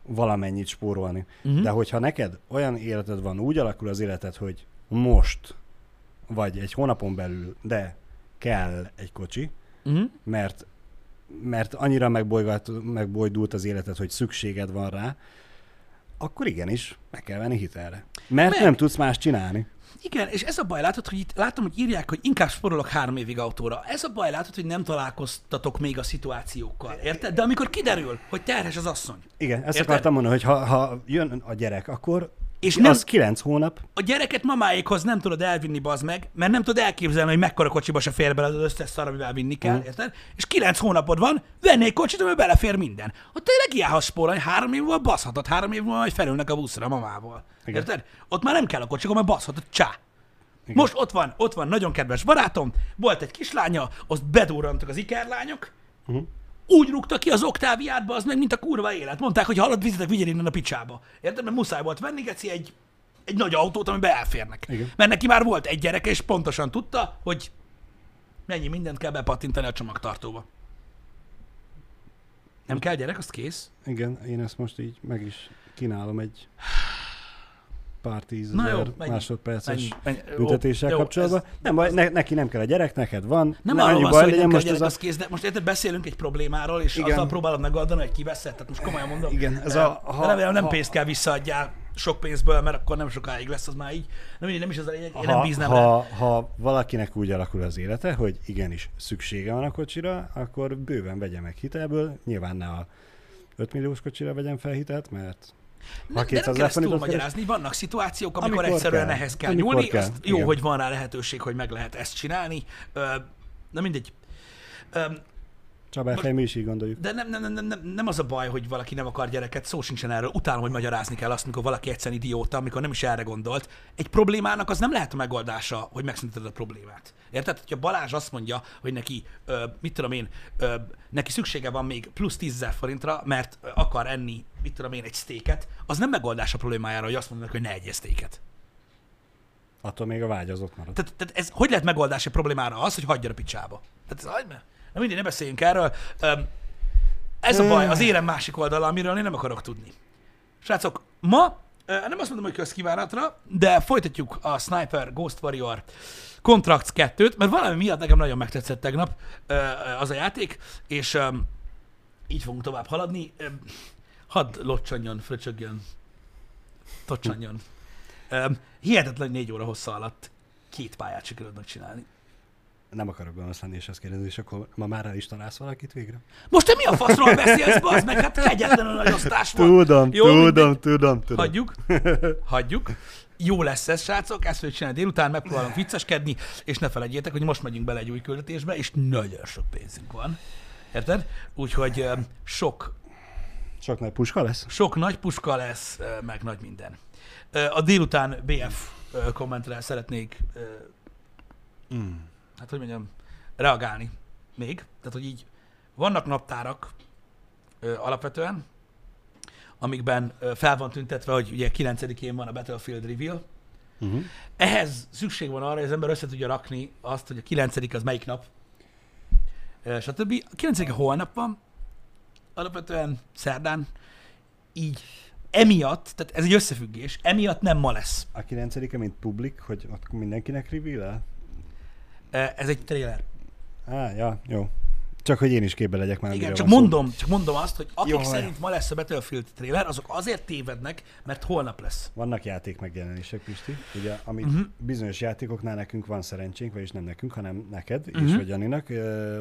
valamennyit spórolni. Uh-huh. De hogyha neked olyan életed van, úgy alakul az életed, hogy most, vagy egy hónapon belül, de kell egy kocsi, Uh-huh. mert, mert annyira megbojdult az életed, hogy szükséged van rá, akkor igenis, meg kell venni hitelre. Mert Meg. nem tudsz más csinálni. Igen, és ez a baj, látod, hogy itt látom, hogy írják, hogy inkább sporolok három évig autóra. Ez a baj, látod, hogy nem találkoztatok még a szituációkkal, érted? De amikor kiderül, hogy terhes az asszony, Igen, ezt Érted? akartam mondani, hogy ha, ha jön a gyerek, akkor És Nem. Az kilenc hónap. a gyereket mamáékhoz nem tudod elvinni, bazd meg, mert nem tudod elképzelni, hogy mekkora kocsiba se fér bele az összes szar, amivel vinni kell, Mhm. érted? És kilenc hónapod van, vennék kocsit, amiben belefér minden. Ott tényleg hiához spórolni, három év múlva baszhatod, három év múlva majd felülnek a buszra a mamával. Igen. Érted? Ott már nem kell a kocsi, mert baszhatod, csá. Igen. Most ott van, ott van nagyon kedves barátom, volt egy kislánya, azt bedurrantak az ikerlányok, Mhm. Úgy rúgta ki az oktáviátba, az meg, mint a kurva élet. Mondták, hogy hallod, vizetek, vigyél innen a picsába. Érted? Mert muszáj volt venni, geci, egy, egy nagy autót, amiben elférnek. Igen. Mert neki már volt egy gyereke, és pontosan tudta, hogy mennyi mindent kell bepattintani a csomagtartóba. Nem kell gyerek, azt kész. Igen, én ezt most így meg is kínálom egy pár tízezer másodperces menj, menj. Büntetéssel jó, kapcsolatban. ez- Nem ne, neki nem kell a gyerek, neked van. Nem Ne arról van szó, hogy nem most gyerek, az kész, de most érted, beszélünk egy problémáról, és Igen. azzal próbálod megoldani, hogy kiveszed, tehát most komolyan mondom. Igen, ez a- ha- remélem nem ha- pénzt kell visszaadjál sok pénzből, mert akkor nem sokáig lesz az már így. Nem, nem is az a lényeg, én nem ha, bíznám rá. ha, ha valakinek úgy alakul az élete, hogy igenis szüksége van a kocsira, akkor bőven vegye meg hitelből. Nyilván ne a 5 milliós kocsira vegyen fel hitelt, mert Ne, de 200 nem kell ezt túlmagyarázni, vannak szituációk, amikor, Amikor egyszerűen kell. ehhez kell Amikor nyúlni, kell, azt jó, igen. hogy van rá lehetőség, hogy meg lehet ezt csinálni. Na mindegy. Ö, Csabáfej mi is így gondoljuk. De nem, nem, nem, nem, nem, az a baj, hogy valaki nem akar gyereket, szó sincsen erről. Utálom, hogy magyarázni kell azt, amikor valaki egyszerűen idióta, amikor nem is erre gondolt. Egy problémának az nem lehet a megoldása, hogy megszünteted a problémát. Érted? Hogyha Balázs azt mondja, hogy neki, ö, mit tudom én, ö, neki szüksége van még plusz 10 000 forintra, mert akar enni, mit tudom én, egy sztéket, az nem megoldás a problémájára, hogy azt mondják, hogy ne egyél sztéket. Attól még a vágy az ott marad. Tehát, tehát ez hogy lehet megoldás egy problémára az, hogy hagyja a picsába? Tehát ez hagyd. Na mindig, ne beszéljünk erről. Ez a baj, az érem másik oldala, amiről én nem akarok tudni. Srácok, ma nem azt mondom, hogy közkívánatra, de folytatjuk a Sniper Ghost Warrior Contracts 2-t, mert valami miatt nekem nagyon megtetszett tegnap az a játék, és így fogunk tovább haladni. Hadd locsanjon, fröcsögjön, tocsanjon. Öm, Hihetetlen négy óra hossza alatt két pályát sikerült megcsinálni. Nem akarok gonosz lenni és azt kérdezni, és akkor ma már el is találsz valakit végre? Most te mi a faszról beszélsz, bazd meg? Hát kegyetlenül nagy osztás van. Tudom, Jó, tudom, mindegy. tudom, tudom. Hagyjuk. [laughs] Hagyjuk. Jó lesz ez, srácok, ezt fogjuk csinálni délután, megpróbálunk vicceskedni, és ne felejtjétek, hogy most megyünk bele egy új küldetésbe, és nagyon sok pénzünk van. Érted? Úgyhogy sok, Sok nagy puska lesz? sok nagy puska lesz, meg nagy minden. A délután BF kommentre szeretnék, Mm. hát hogy mondjam, reagálni még. Tehát, hogy így vannak naptárak alapvetően, amikben fel van tüntetve, hogy ugye 9-én van a Battlefield Reveal. Uh-huh. Ehhez szükség van arra, hogy az ember össze tudja rakni azt, hogy a 9 az melyik nap, stb. A 9 holnap van, alapvetően szerdán, így emiatt, tehát ez egy összefüggés, emiatt nem ma lesz. A 9 mint publik, hogy ott mindenkinek reveal Ez egy trailer. Á, ja, jó. Csak hogy én is képbe legyek már. Igen, csak van szó. mondom, csak mondom azt, hogy akik Jó, szerint ma lesz a Battlefield trailer, azok azért tévednek, mert holnap lesz. Vannak játék megjelenések, Pisti, ugye, amit Mhm. uh-huh. bizonyos játékoknál nekünk van szerencsénk, vagyis nem nekünk, hanem neked uh-huh. Mhm. és vagy Janinak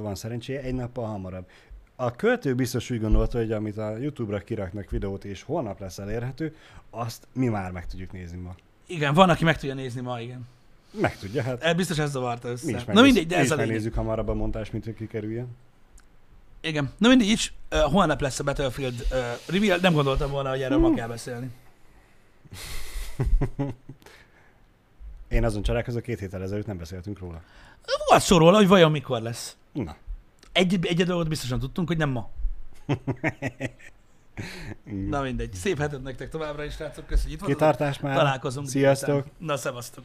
van szerencséje egy nappal hamarabb. A költő biztos úgy gondolta, hogy amit a YouTube-ra kiraknak videót, és holnap lesz elérhető, azt mi már meg tudjuk nézni ma. Igen, van, aki meg tudja nézni ma, igen. Meg tudja, hát E, Biztos ez zavarta össze. mi is, Na megnéz, mindegy, de mi ez a megnézzük hamarabb a montás, mint hogy kikerüljen. Igen. Na mindegy, is, uh, holnap lesz a Battlefield uh, reveal, nem gondoltam volna, hogy erről ma kell beszélni. [laughs] Én azon csalálkozok, két héttel ezelőtt nem beszéltünk róla. Volt szó róla, hogy vajon mikor lesz. Na. Egy, egy dolgot biztosan tudtunk, hogy nem ma. Na mindegy. Szép hetet nektek továbbra is, srácok. Köszönjük, hogy itt voltatok. Kitartás már. Találkozunk. Sziasztok. Na, szevasztok.